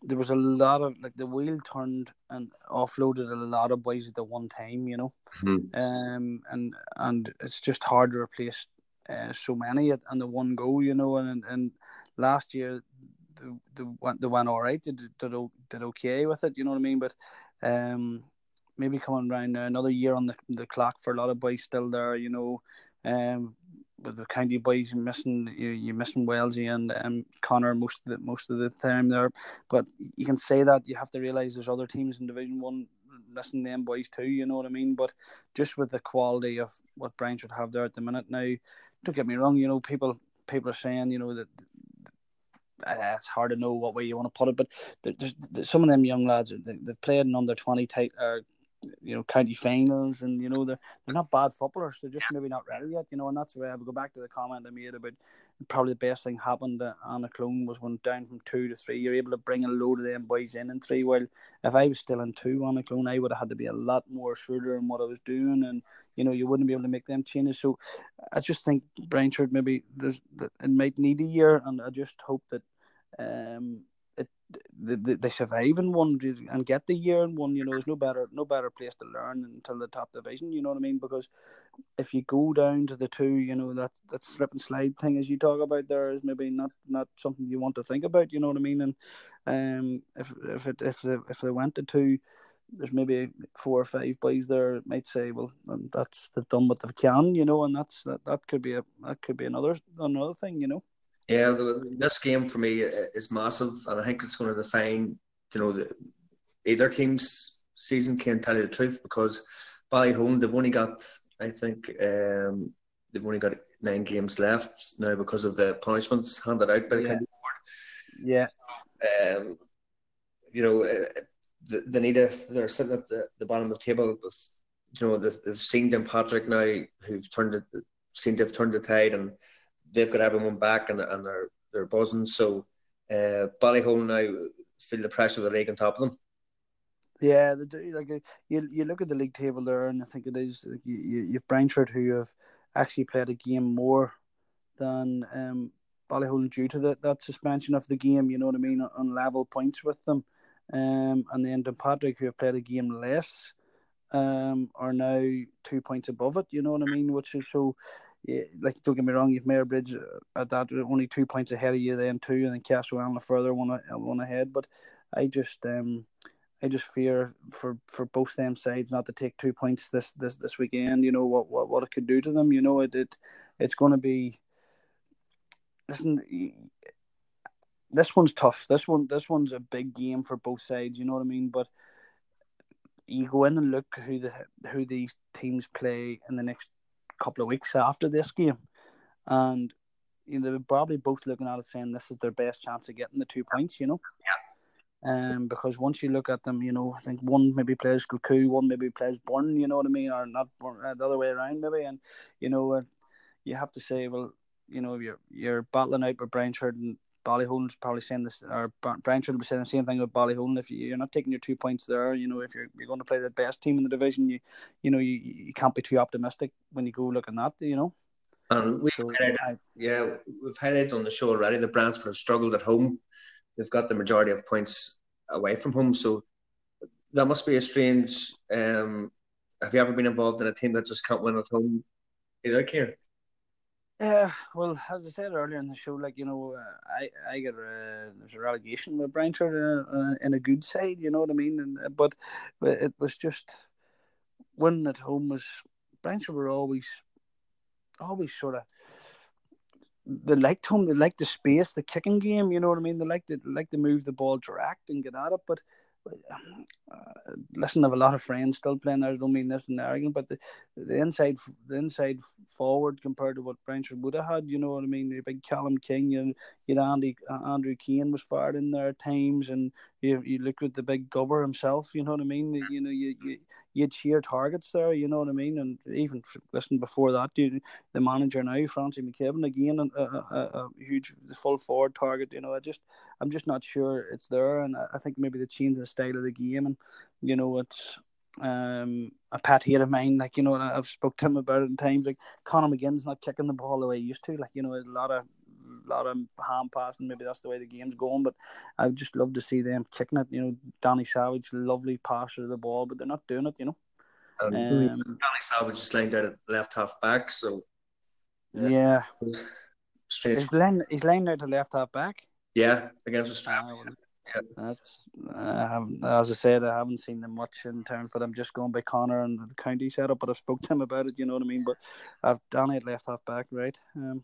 there was a lot of like the wheel turned and offloaded a lot of boys at the one time, you know, mm-hmm. um, and and it's just hard to replace uh, so many at on the one go, you know, and and last year the the went the went all right, did did did okay with it, you know what I mean, but um maybe coming around now, another year on the the clock for a lot of boys still there, you know, um with the county boys you're missing you you're missing Wellesley and um, Connor most of the most of the time there. But you can say that you have to realise there's other teams in Division One missing them boys too. You know what I mean? But just with the quality of what Brian should have there at the minute now, don't get me wrong. You know people people are saying you know that. It's hard to know what way you want to put it, but there's, there's some of them young lads. They, they've played in under twenty type, uh, you know county finals, and you know they're they're not bad footballers. They're just maybe not ready yet, you know. And that's why I would go back to the comment I made about probably the best thing happened to Annaclone was when down from two to three, you're able to bring a load of them boys in in three. Well, if I was still in two Annaclone, I would have had to be a lot more shrewder in what I was doing, and you know you wouldn't be able to make them changes. So I just think Bryansford maybe there's it might need a year, and I just hope that um they, they survive in one and get the year in one. You know, there's no better no better place to learn until the top division. You know what I mean? Because if you go down to the two, you know that that slip and slide thing as you talk about there is maybe not not something you want to think about. You know what I mean? And um, if if it if they if they went to two. There's maybe four or five boys there might say, well, that's they've done what they can, you know, and that's that, that could be a that could be another another thing, you know. Yeah, the, this game for me is massive, and I think it's going to define, you know, the, either team's season. Can't tell you the truth because Ballyholland they've only got, I think, um, they've only got nine games left now because of the punishments handed out by the yeah. county board. Yeah. Um, you know, uh, they need a. They're sitting at the, the bottom of the table with, you know, they've seen Patrick now, who've turned it, seen they've turned the tide and they've got everyone back and, and they're they're buzzing. So uh, Ballyholland now feel the pressure of the league on top of them. Yeah, they do. Like uh, you, you look at the league table there, and I think it is you, you, you've Bryansford who have actually played a game more than um, Ballyholland due to that that suspension of the game. You know what I mean? On level points with them, um, and then Patrick who have played a game less, um, are now two points above it. You know what I mean? Which is so yeah, like don't get me wrong, you've Mayobridge uh, at that only two points ahead of you then too, and then Castlewellan further one uh, one ahead. But I just um I just fear for, for both them sides not to take two points this this, this weekend. You know what, what what it could do to them. You know it, it it's going to be. Listen, this one's tough. This one this one's a big game for both sides. You know what I mean? But you go in and look who the who these teams play in the next couple of weeks after this game, and you know, they're probably both looking at it saying this is their best chance of getting the two points. You know. Yeah. Um, because once you look at them, you know, I think one maybe plays Kilcoo, one maybe plays Burren, you know what I mean, or not uh, the other way around, maybe. And you know, uh, you have to say, well, you know, you're you're battling out with Bryansford and Ballyholland's probably saying this, or Bryansford will be saying the same thing with Ballyholland. If you, are not taking your two points there, you know, if you're you're going to play the best team in the division, you you know, you, you can't be too optimistic when you go looking at that, you know. And we so, yeah, we've highlighted on the show already. The Bryansford have struggled at home. They've got the majority of points away from home, so that must be a strange. Um, have you ever been involved in a team that just can't win at home? Either, Kieran? Yeah, well, as I said earlier in the show, like you know, uh, I I get a, there's a relegation with Bryansford uh, in a good side, you know what I mean, and uh, but, it was just winning at home was Bryansford were always always sort of they liked home, they liked the space, the kicking game, you know what I mean. They liked to like to move the ball direct and get at it, but uh, listen, I have a lot of friends still playing there. I don't mean this in arrogant, but the, the inside the inside forward compared to what Bryansford would have had, you know what I mean? The big Kalum King, you, you had Andy uh, Andrew Kane was fired in there at times, and you you look at the big Gubber himself, you know what I mean? You know you you you had targets there, you know what I mean? And even listen before that, the manager now, Francie McKibben, again, a, a, a, huge full forward target. You know, I just I'm just not sure it's there, and I, I think maybe the change the style of the game, and you know, it's um, a pet hate of mine. Like you know, I've spoke to him about it in times. Like Conor McGinn's not kicking the ball the way he used to. Like you know, there's a lot of lot of hand passing. Maybe that's the way the game's going. But I would just love to see them kicking it. You know, Danny Savage, lovely passer of the ball, but they're not doing it. You know. Um, um, Danny Savage is lined out at left half back, so yeah. yeah. Straight. He's laying, he's laying out to left half back. Yeah, against Australia. Uh, yeah. That's I as I said, I haven't seen them much in town, but I'm just going by Connor and the county setup. But I spoke to him about it. You know what I mean? But I've Danny at left half back, right? Um,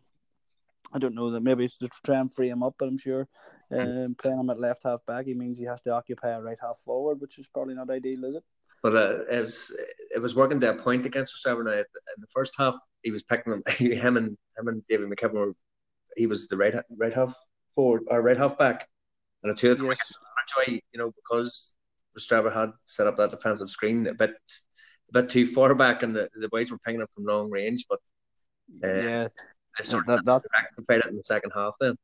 I don't know that maybe it's to try and free him up, but I'm sure um, playing him at left half back, he means he has to occupy a right half forward, which is probably not ideal, is it? But uh, it was it was working that point against Australia. Now, in the first half, he was picking them. him and him and David McKibben were. He was the right right half forward or right half back, and the two of them yes. you know, because Strava had set up that defensive screen a bit, a bit too far back, and the, the boys were pinging it from long range. But uh, yeah, they sort that, of that, rectified it in the second half. Then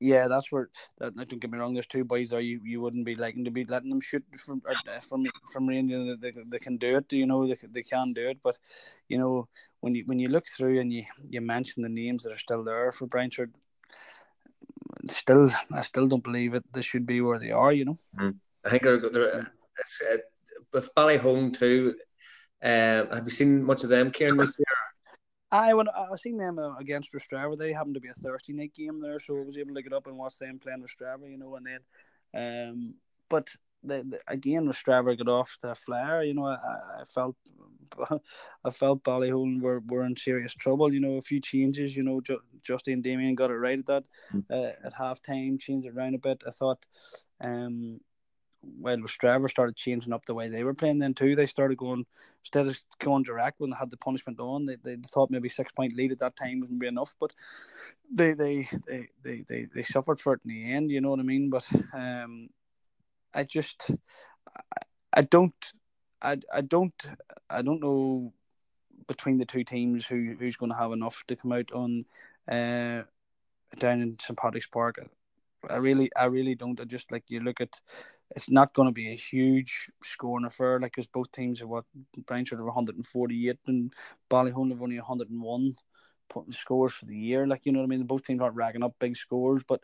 yeah, that's where. That, don't get me wrong. There's two boys there. You, you wouldn't be liking to be letting them shoot from uh, from from range. You know, they, they can do it. You know they, they can do it. But you know when you when you look through and you you mention the names that are still there for Bryansford, still I still don't believe it. They should be where they are. You know. Mm. I think they're, they're uh, with Ballyholland too. Uh, have you seen much of them, Kieran, this? I when I seen them uh, against Rostrevor, they happened to be a Thursday night game there, so I was able to get up and watch them playing Rostrevor, you know, and then, um, but the, the, again, Rostrevor got off the flare, you know, I, I felt, I felt Ballyholland were, were in serious trouble, you know, a few changes, you know, Ju- Justin Damien got it right at that, mm. uh, at half time, changed it around a bit. I thought, um, well, Rostrevor started changing up the way they were playing then too. They started going instead of going direct when they had the punishment on. They, they thought maybe six point lead at that time wouldn't be enough, but they they, they, they, they, they suffered for it in the end. You know what I mean? But um, I just I, I don't I, I don't I don't know between the two teams who who's going to have enough to come out on uh, down in St Patrick's Park. I really, I really don't. I just like you look at, it's not going to be a huge scoring affair. Like, because both teams are what Bryansford are 148 and Ballyholland have only 101 putting scores for the year. Like, you know what I mean? Both teams aren't racking up big scores, but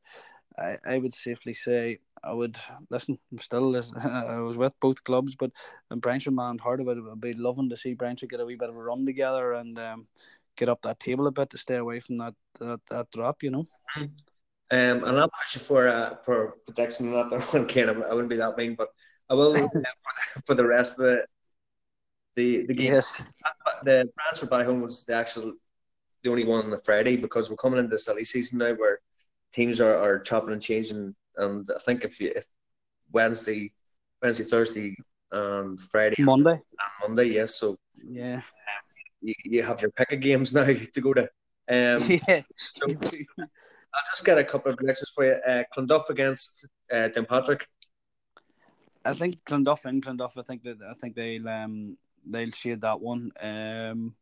I, I would safely say I would listen. I'm still, I was with both clubs, but I'm Bryansford man hard about it. I'd be loving to see Bryansford get a wee bit of a run together and um, get up that table a bit to stay away from that that, that drop. You know. Um, and I'll push you for uh, for protection on that one, Ken. I wouldn't be that mean, but I will uh, for, the, rest of the the the game. Yes. The transfer by home was the actual the only one on the Friday because we're coming into the silly season now where teams are, are chopping and changing. And I think if you if Wednesday, Wednesday, Thursday, and Friday, Monday, and Monday, yes. So yeah, you, you have your pick of games now to go to. Um, yeah. So, I'll just get a couple of predictions for you. Uh, Clonduff against uh, Downpatrick. I think Clonduff and Clonduff. I think that I think they'll um they'll shade that one. Um,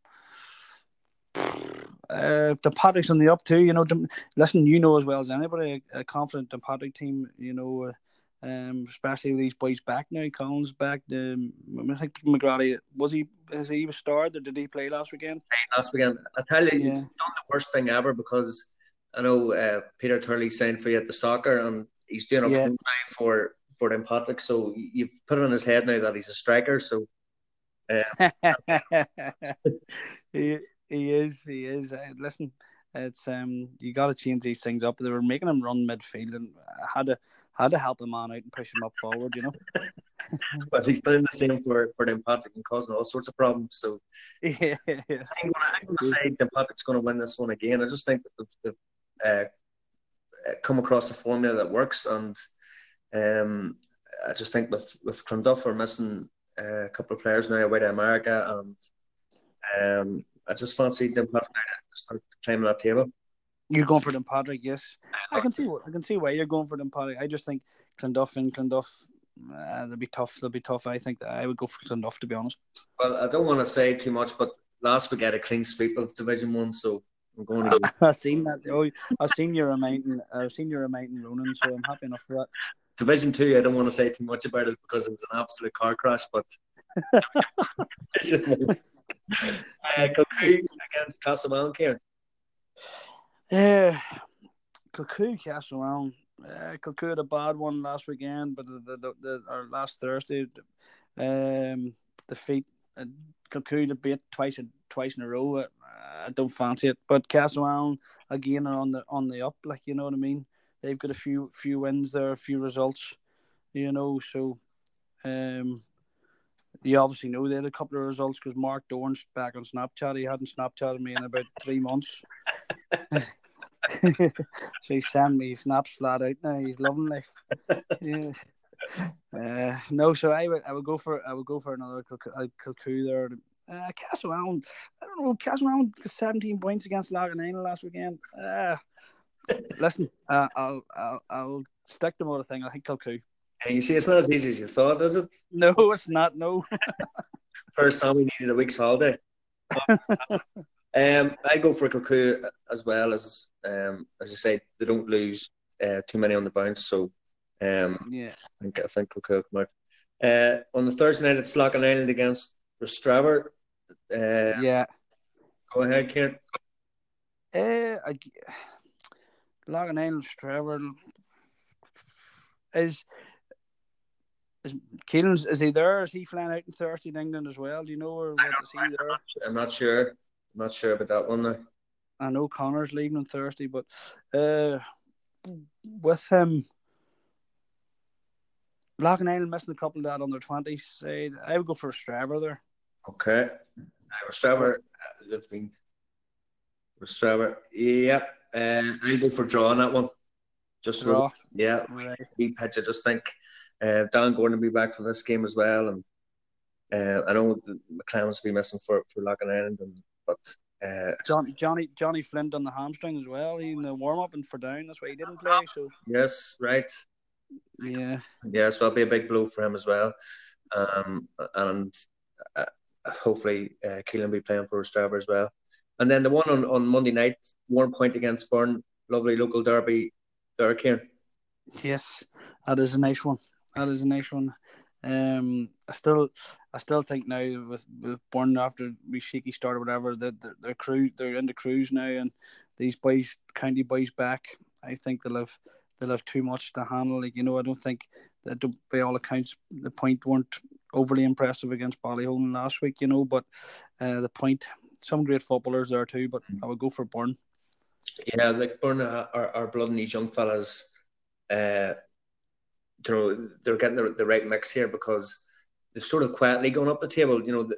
uh, the Patrick's on the up too. You know, listen, you know as well as anybody, a, a confident the Patrick team. You know, uh, um, especially with these boys back now. Collins back. Um, I think McGrady was he has he was starred or did he play last weekend? Last weekend, I tell you, yeah. done the worst thing ever because I know uh, Peter Turley signed for you at the soccer, and he's doing a yeah. for for them Patrick. So you've put it on his head now that he's a striker. So uh, he he is he is. Uh, listen, it's um you got to change these things up. They were making him run midfield, and had to had to help the man out and push him up forward. You know. but he's doing the same for for them Patrick and causing all sorts of problems. So yeah, yes. I'm going to say them Patrick's going to win this one again. I just think that the, the uh, come across a formula that works. And um, I just think with with Clonduff we're missing uh, a couple of players now away to America, and um, I just fancy them start climbing that table. You're going for them Patrick, yes. I can see I can see why you're going for them Patrick. I just think Clonduff and Clonduff uh, they'll be tough. They'll be tough. I think I would go for Clonduff to be honest. Well, I don't want to say too much, but last we get a clean sweep of Division One, so I'm going to. I've seen that. Oh, I've seen your reminding. I've seen you reminding Ronan, so I'm happy enough for that. Division Two, I don't want to say too much about it because it was an absolute car crash, but uh, against Castlemaine, Kieran. Yeah, Kilcoo, Castlemaine. Uh, Kilcoo had a bad one last weekend, but the, the, the, the or last Thursday, um, defeat uh, Kilcoo to beat twice twice in a row. Uh, I don't fancy it, but Castlemaine again are on the on the up. Like you know what I mean. They've got a few few wins there, a few results, you know. So, um, you obviously know they had a couple of results because Mark Dorn's back on Snapchat. He hadn't Snapchatted me in about three months. so he sent me snaps flat out now. He's loving life. Yeah. Uh, no, so I would I would go for I would go for another Kilcoo there. Uh, Castlemaine, I don't know. Castlemaine seventeen points against Loughnane last weekend. Uh, listen, uh, I'll I'll I'll stick them with a thing. I think Kilcoo. And you see, it's not as easy as you thought, is it? No, it's not. No. First time we needed a week's holiday. um, I go for Kilcoo as well as um, as I say, they don't lose uh, too many on the bounce, so um, yeah, I think I think Kilcoo come out. Uh, on the Thursday night, it's Loughinisland against Rostrevor. Uh, yeah. Go ahead, Kieran. Uh, I, Loughinisland, Rostrevor is is Keelan's is he there? Is he flying out in Thursday in England as well? Do you know or what is he there? I'm not sure. I'm not sure about that one. I know Connor's leaving on Thursday, but uh, with him, Loughinisland missing a couple of that under twenties. Say I would go for a Straver there. Okay, uh, Straver, uh, they've been Straver. Yep, uh, I go for draw on that one. Just Draw. For, yeah, Right. we pitch. I just think uh, Dan Gordon will be back for this game as well, and uh, I know McLean's will be missing for for Loughinisland, and but uh, John, Johnny Johnny Flynn on the hamstring as well. He in the warm up and for down. That's why he didn't play. So yes, right, yeah, yeah, so it'll be a big blow for him as well, um, and uh, hopefully uh, Keelan will be playing for Strava as well. And then the one on, on Monday night, Warrenpoint against Burren, lovely local derby, there, Kieran. yes, that is a nice one. That is a nice one. Um, I still, I still think now with with Burren after we shaky start or whatever that they're, they're cruise, they're in the cruise now, and these boys, county boys back. I think they'll have they'll have too much to handle. Like you know, I don't think that by all accounts the point weren't overly impressive against Ballyholland last week. You know, but uh, the point, some great footballers there too. But I would go for Burren. Yeah, like Burren are, are blooding these young fellas. Uh, you know, they're getting the, the right mix here because they've sort of quietly gone up the table. You know, the,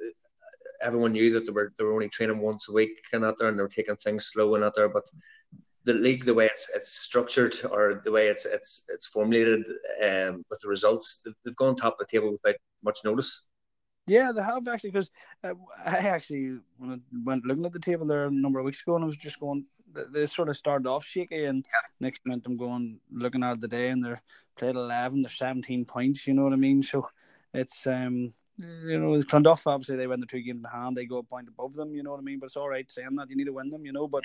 everyone knew that they were they were only training once a week and out there, and they were taking things slow and out there. But the league, the way it's it's structured or the way it's it's it's formulated um, with the results, they've, they've gone top of the table without much notice. Yeah, they have actually because uh, I actually when I went looking at the table there a number of weeks ago, and I was just going. They, they sort of started off shaky, and next minute I'm going looking at the day, and they're played eleven, they're seventeen points. You know what I mean? So it's um you know Clonduff obviously they win the two games in hand, they go a point above them. You know what I mean? But it's all right saying that you need to win them, you know. But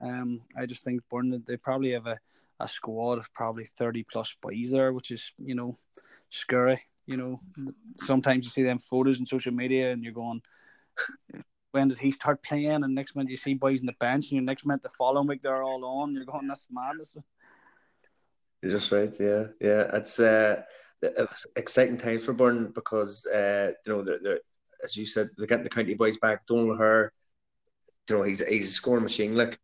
um I just think Burren they probably have a, a squad of probably thirty plus boys there, which is you know scary. You know, sometimes you see them photos on social media and you're going, when did he start playing? And next minute you see boys in the bench, and your next minute the following week they're all on. You're going, that's madness. You're just right. Yeah, yeah. It's uh, exciting times for Burren because uh, you know they're, they're as you said they're getting the county boys back. Donal O'Hare, you know he's he's a scoring machine. Look,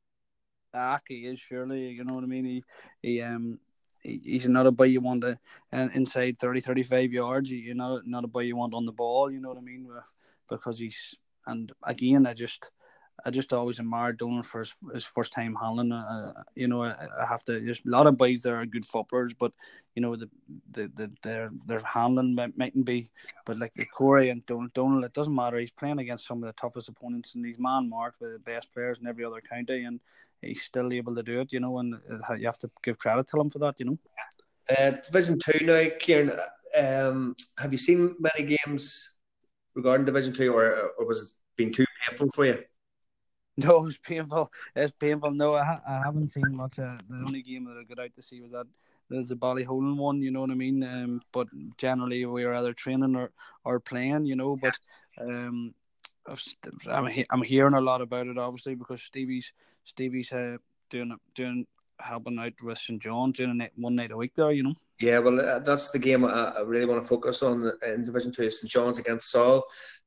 Ah, he is surely. You know what I mean? He, he um, he, he's not a boy you want to uh, inside 30, 35 yards. You're not not a boy you want on the ball. You know what I mean? Because he's and again, I just. I just always admired Donald for his, his first time handling. Uh, you know, I, I have to. There's a lot of boys that are good footballers, but you know the the, the their their handling might, mightn't be. But like the Corey and Donald, Donald, it doesn't matter. He's playing against some of the toughest opponents, and he's man marked with the best players in every other county, and he's still able to do it. You know, and uh, you have to give credit to him for that. You know. uh, Division Two now, Kieran. Um, have you seen many games regarding Division Two, or or was it been too painful for you? No, it's painful. It's painful. No, I, I haven't seen much. Uh, the only game that I got out to see was that there's a Ballyholland one, you know what I mean. Um, but generally we are either training or, or playing, you know. But um, I'm I'm hearing a lot about it, obviously, because Stevie's Stevie's uh, doing doing helping out with St John, doing it one night a week there, you know. Yeah, well, uh, that's the game I, I, really want to focus on in Division Two. St John's against Saul.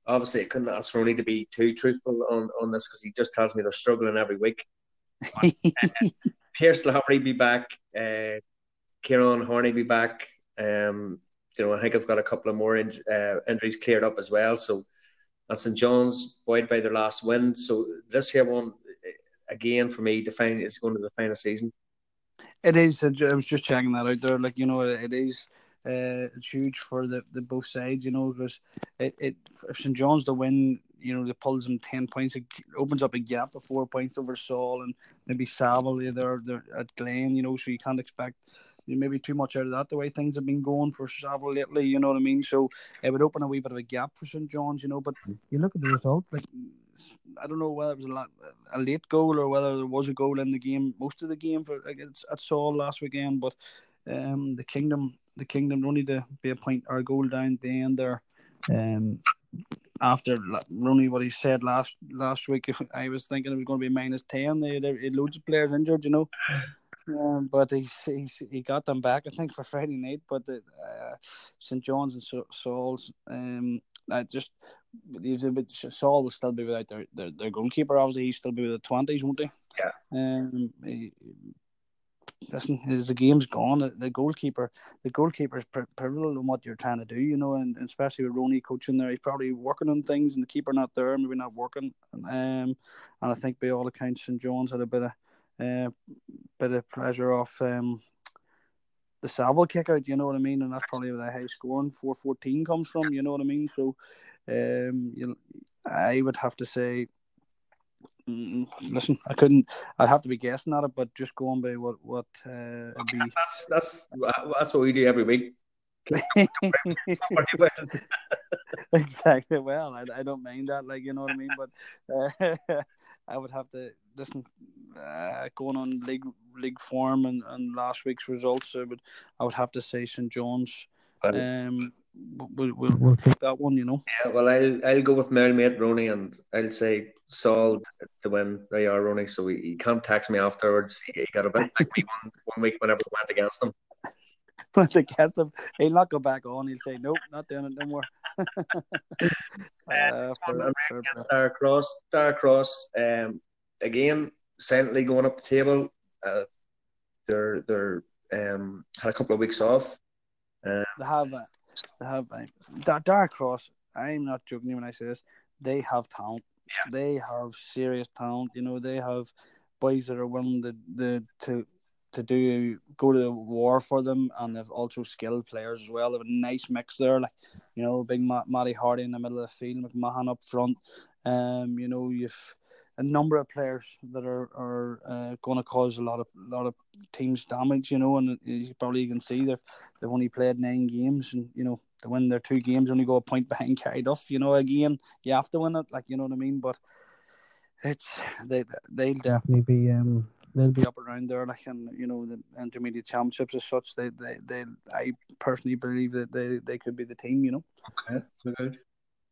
Obviously, I couldn't ask Ronnie to be too truthful on, on this because he just tells me they're struggling every week. uh, Pierce Lowry be back. Uh, Kieran Horney be back. Um, you know, I think I've got a couple of more in, uh, injuries cleared up as well. So that's St John's buoyed by their last win. So this here one again for me define is going to define a season. It is. I was just checking that out there. Like you know, it is. Uh, it's huge for the, the both sides, you know, because it, it if St John's to win, you know, they pulls them ten points, it opens up a gap of four points over Saul and maybe Saval there, there at Glen, you know, so you can't expect maybe too much out of that the way things have been going for Saval lately, you know what I mean? So it would open a wee bit of a gap for St John's, you know. But you look at the result, like I don't know whether it was a, lot, a late goal or whether there was a goal in the game, most of the game for against at Saul last weekend, but um, the Kingdom, the Kingdom only to be a point or a goal down at the end there. Um, after Rooney, what he said last last week, I was thinking it was going to be minus ten. They had loads of players injured, you know. Um, but he he got them back, I think, for Friday night. But the, uh, St John's and Saul's, um, I just he's a bit. Saul will still be without their, their, their goalkeeper. Obviously, he'll still be with the twenties, won't he? Yeah. Um, he, listen, as the game's gone, the goalkeeper, the goalkeeper is pivotal in what you're trying to do, you know, and, especially with Ronnie coaching there, he's probably working on things, and the keeper not there, maybe not working. Um, and I think by all accounts, St John's had a bit of, uh, bit of pressure off um, the Saville kick out, you know what I mean, and that's probably where the high scoring four fourteen comes from, you know what I mean. So, um, you, I would have to say listen, I couldn't. I'd have to be guessing at it, but just going by what what uh, be. That's that's that's what we do every week. exactly. Well, I, I don't mind that, like you know what I mean. But uh, I would have to listen. Uh, going on league league form and, and last week's results, I would I would have to say St John's. Um, we'll, we'll, we'll take that one, you know. Yeah, well, I'll I'll go with my mate Ronnie, and I'll say To win. They are running. so he, he can't text me afterwards. He, he got a bit like me one, one week whenever we went against him. Went against him, he'll not go back on. He'll say, "Nope, not doing it no more." uh, for, Cross, Darragh Cross, um, again, silently going up the table. Uh, they're they're um had a couple of weeks off. Uh, they have. Uh, they have uh, Darragh Cross. I'm not joking when I say this. They have talent. Yeah. They have serious talent. You know, they have boys that are willing to the to to do go to the war for them, and they've also skilled players as well. They have a nice mix there, like you know, big Matt, Matty Hardy in the middle of the field, McMahon up front. Um, you know, you've a number of players that are are uh, going to cause a lot of lot of teams damage. You know, and you probably can see they've they've only played nine games, and you know to win their two games, only go a point behind Carryduff. You know, again, you have to win it, like you know what I mean. But it's they they'll definitely be um they'll be up around there, like and you know the intermediate championships as such. They they they I personally believe that they they could be the team. You know. Okay, so good.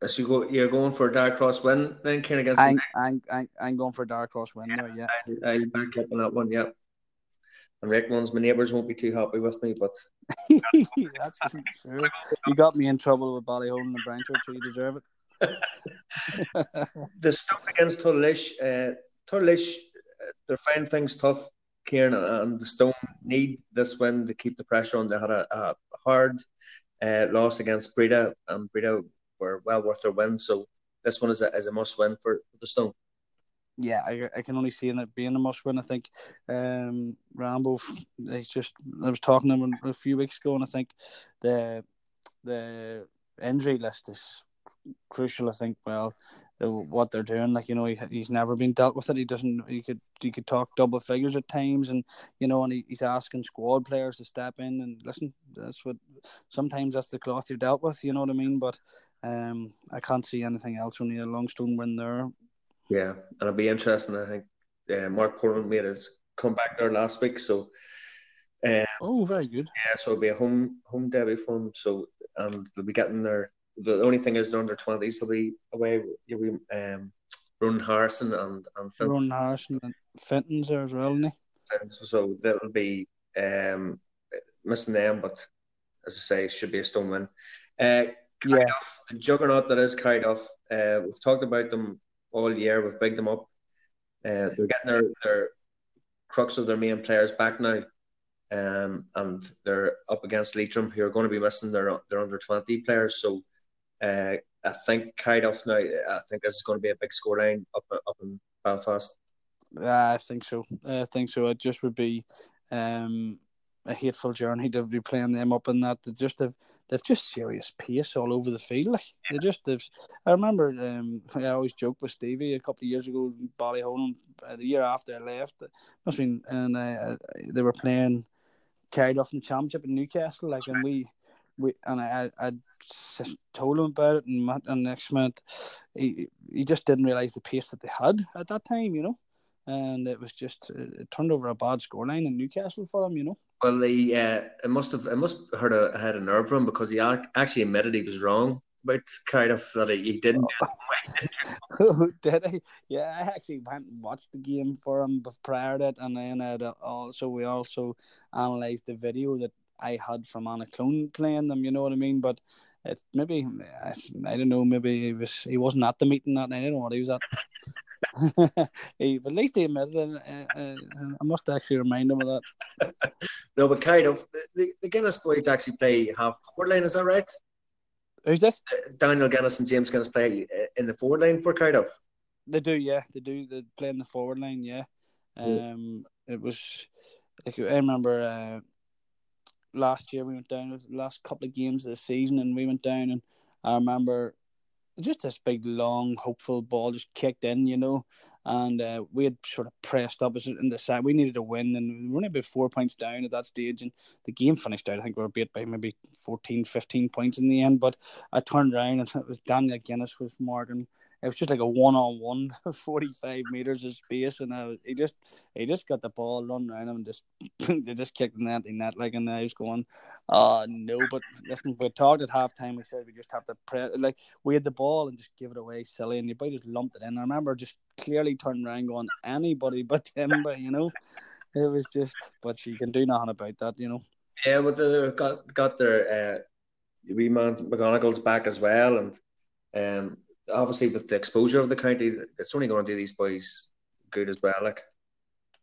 So you go, you're going for a Darragh Cross win then, Ken against. I'm, I'm, I'm, I'm going for a Darragh Cross win yeah, there. Yeah, I, I back up on that one. Yep. And Rick ones, my neighbours won't be too happy with me, but that's sure. You got me in trouble with Ballyholland and Bryansford, so you deserve it. the stuff against Tullylish, uh, Tullylish, uh, they're finding things tough, Kieran, and the Stone need this win to keep the pressure on. They had a, a hard uh, loss against Bredagh, and Bredagh were well worth their win. So this one is a, is a must win for, the Stone yeah, I, I can only see it being a must win. I think um, Rambo, he's just I was talking to him a few weeks ago, and I think the the injury list is crucial. I think well, what they're doing, like you know, he, he's never been dealt with it. He doesn't. He could he could talk double figures at times, and you know, and he, he's asking squad players to step in and listen. That's what sometimes that's the cloth you're dealt with. You know what I mean? But um, I can't see anything else. Only a Longstone win there yeah, and it'll be interesting. I think uh, Mark Portman made his comeback there last week, so Um, oh, very good. Yeah, so it'll be a home home debut for them. So and they'll be getting their. The only thing is they're under twenties. They'll be away. You'll be um, Ronan Harrison and and Fenton. Ronan Harrison and Fenton's there as well, isn't he? So they'll be um, missing them, but as I say, it should be a stone win. Uh, yeah, the juggernaut that is Carryduff. Uh, we've talked about them all year. We've bigged them up. Uh, they're getting their, their crux of their main players back now, um, and they're up against Leitrim, who are going to be missing their their under twenty players. So, uh, I think Carryduff now. I think this is going to be a big scoreline up up in Belfast. I think so. I think so. It just would be um, a hateful journey to be playing them up in that. They just have they've just serious pace all over the field. Like they just they've. I remember um, I always joke with Stevie a couple of years ago, Ballyholland, uh, the year after I left. Must have been and uh, they were playing Carryduff in the championship in Newcastle. Like and we. We, and I, I, I told him about it, and, and next minute, he, he just didn't realize the pace that they had at that time, you know and it was just it turned over a bad scoreline in Newcastle for him, you know. Well, he uh, it must have it must have hurt a had a nerve him because he actually admitted he was wrong about kind of that he didn't. Oh, did he? Yeah, I actually went and watched the game for him prior to it, and then uh, also we also analysed the video that I had from Annaclone playing them. You know what I mean? But it maybe I, I don't know. Maybe he was he wasn't at the meeting that night. I don't know what he was at. He, but at least he admitted it. Uh, uh, I must actually remind him of that. no, but kind of the, the Guinness boys actually play half forward line. Is that right? Who's this? Uh, Daniel Guinness and James Guinness play uh, in the forward line for Carryduff. They do, yeah. They do. They play in the forward line, yeah. Um, yeah. it was. like, I remember uh, last year we went down last couple of games of the season, and we went down, and I remember just this big, long, hopeful ball just kicked in, you know. And uh, we had sort of pressed up in the side. We needed a win, and we were only about four points down at that stage. And the game finished out. I think we were beat by maybe 14, 15 points in the end. But I turned around, and it was Daniel Guinness was marking it was just like a one on one, 45 meters of space, and uh, he just he just got the ball run around him and just they just kicked the net in that like, and I was going, uh no, but listen, we talked at halftime. We said we just have to press, like we had the ball and just give it away silly, and you boy just lumped it in. I remember just clearly turning around going anybody but him, but you know, it was just, but she can do nothing about that, you know. Yeah, but they got got their uh, wee man McGonagall's back as well, and um obviously with the exposure of the county, it's only going to do these boys good as well. Like,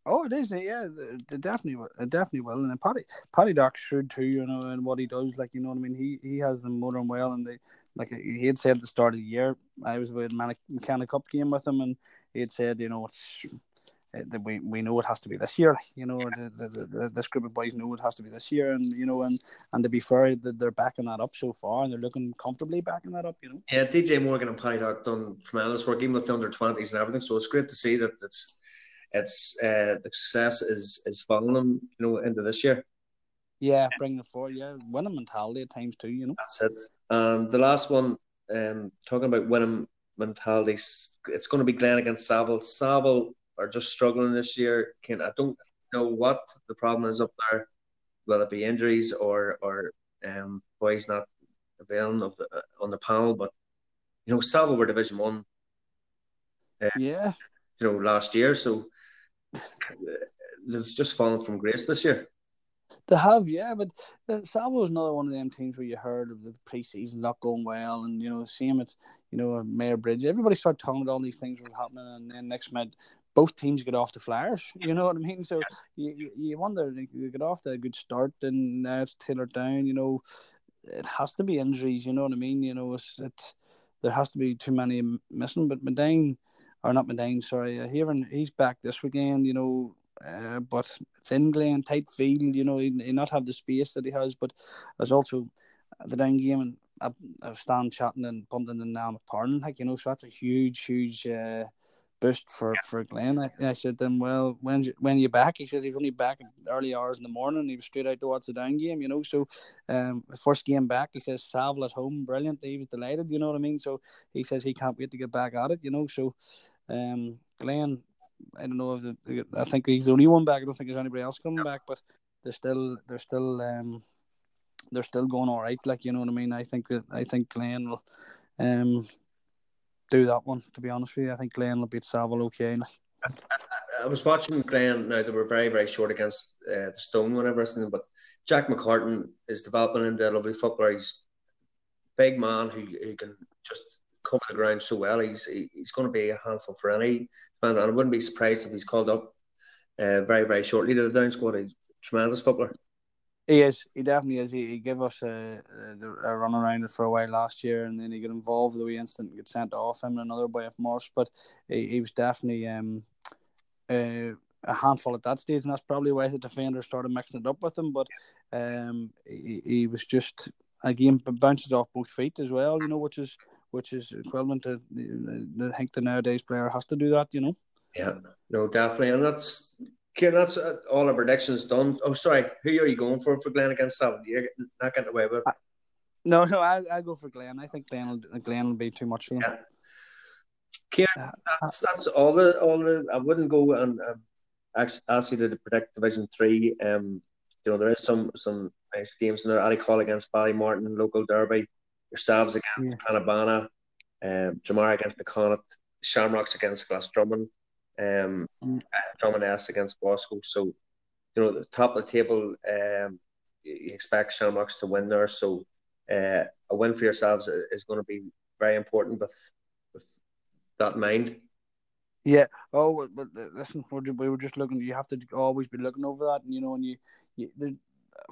oh, it is. Yeah, they definitely, it definitely will. And then Paddy, Paddy Doc should too. You know, and what he does, like you know what I mean. He he has them motoring well, and they like he had said at the start of the year. I was with McKenna Cup game with him, and he had said, you know, it's uh, we we know it has to be this year. You know, the, the, the, this group of boys know it has to be this year, and you know, and and to be fair, they're backing that up so far, and they're looking comfortably backing that up. You know. Yeah, DJ Morgan and Paddy Doc done tremendous work, even with the under twenties and everything. So it's great to see that it's it's uh, the success is is following them, you know, into this year. Yeah, bring it forward. Yeah, winning mentality at times too. You know. That's it. And the last one, um, talking about winning mentality, it's going to be Glen against Saval. Saval are just struggling this year. Can I don't know what the problem is up there, whether it be injuries or or um boys not availing of the uh, on the panel, but you know, Saval were Division One. Uh, yeah. You know, last year, so they've just fallen from grace this year. They have, yeah, but uh, Saval was another one of them teams where you heard of the preseason not going well, and you know, same it's you know Mayobridge. Everybody started talking about all these things were happening, and then next minute both teams get off the flyers. You know what I mean? So you you wonder you get off to a good start, and now it's tailored down. You know, it has to be injuries. You know what I mean? You know, it's, it's there has to be too many missing. But Medine, or not Medine, sorry, uh, hearing he's back this weekend. You know, uh, but it's in Glen, tight field. You know, he, he not have the space that he has. But there's also the down game and. I, I standing chatting and bumping in now McParnon, like you know, so that's a huge, huge uh, boost for for Glen. I, I said then, well, when when you back? He says he's only back early hours in the morning. He was straight out towards the down game, you know. So, um, first game back, he says Saval at home, brilliant. He was delighted, you know what I mean. So he says he can't wait to get back at it, you know. So, um, Glen, I don't know if the, I think he's the only one back. I don't think there's anybody else coming back, but they're still they're still um they're still going all right. Like you know what I mean. I think that I think Glen will um do that one. To be honest with you, I think Glenn will beat Saval okay. Like. I, I was watching Glenn. Now they were very very short against uh, the Stone whenever listening, but Jack McCartan is developing into a lovely footballer. He's a big man who, who can just cover the ground so well. He's he, he's going to be a handful for any fan, and I wouldn't be surprised if he's called up uh, very very shortly to the down squad. He's a tremendous footballer. He is. He definitely is. He, he gave us a, a, a, run around for a while last year, and then he got involved the wee instant and got sent off him and another boy of Morse. But he, he was definitely um, uh, a handful at that stage, and that's probably why the defenders started mixing it up with him. But um, he, he was just again bounces off both feet as well, you know, which is which is equivalent to I think the nowadays player has to do that, you know. Yeah, no, definitely, and that's Kieran, that's uh, all our predictions done. Oh, sorry, who are you going for for Glen against Seven? You're not getting away with. It. No, no, I I go for Glen. I think Glen will Glen will be too much for them. Yeah. Kieran, that's, that's all the all the. I wouldn't go and um, ask you to predict Division Three. Um, you know there is some some nice games in there. Addy against Ballymartin, local derby. Yourselves against yeah. Clann na Banna, um, Dromara against McConnett, Shamrocks against Glasdrumman, um, mm. Drummond S against Bosco. So, you know, the top of the table, um, you expect Shamrocks to win there. So, uh, a win for yourselves is going to be very important with with that in mind. Yeah. Oh, but listen, we were just looking. You have to always be looking over that, and you know, and you, you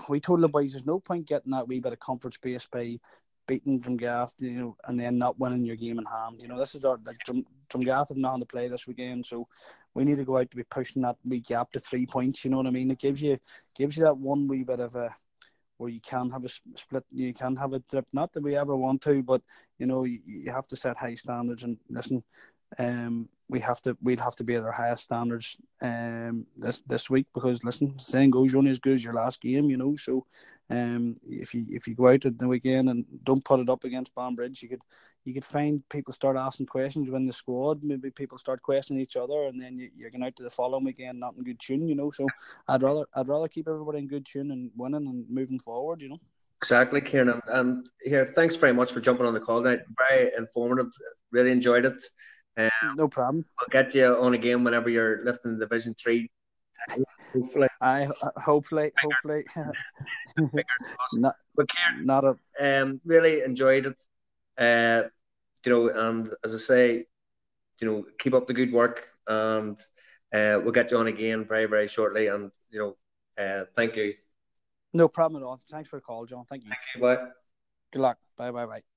we told the boys there's no point getting that wee bit of comfort space by beating Drumgath, you know, and then not winning your game in hand. You know, this is our like Drum, Drumgath have nothing to play this weekend, so we need to go out to be pushing that wee gap to three points. You know what I mean? It gives you gives you that one wee bit of a where you can have a split, you can have a trip. Not that we ever want to, but you know, you, you have to set high standards and listen um, we have to we'll have to be at our highest standards um this this week because listen, saying goes you're only as good as your last game, you know. So um if you if you go out at the weekend and don't put it up against Banbridge, you could you could find people start asking questions when the squad, maybe people start questioning each other and then you, you're going out to the following weekend not in good tune, you know. So I'd rather I'd rather keep everybody in good tune and winning and moving forward, you know. Exactly, Kieran. And here, thanks very much for jumping on the call tonight. Very informative. Really enjoyed it. Um, no problem. I'll get you on again whenever you're lifting Division Three. Hopefully, I hopefully hopefully not but Kieran, not a um really enjoyed it. Uh, you know, and as I say, you know, keep up the good work, and uh, we'll get you on again very very shortly. And you know, uh, thank you. No problem at all. Thanks for the call, John. Thank you. Thank you. Bye. Good luck. Bye. Bye. Bye.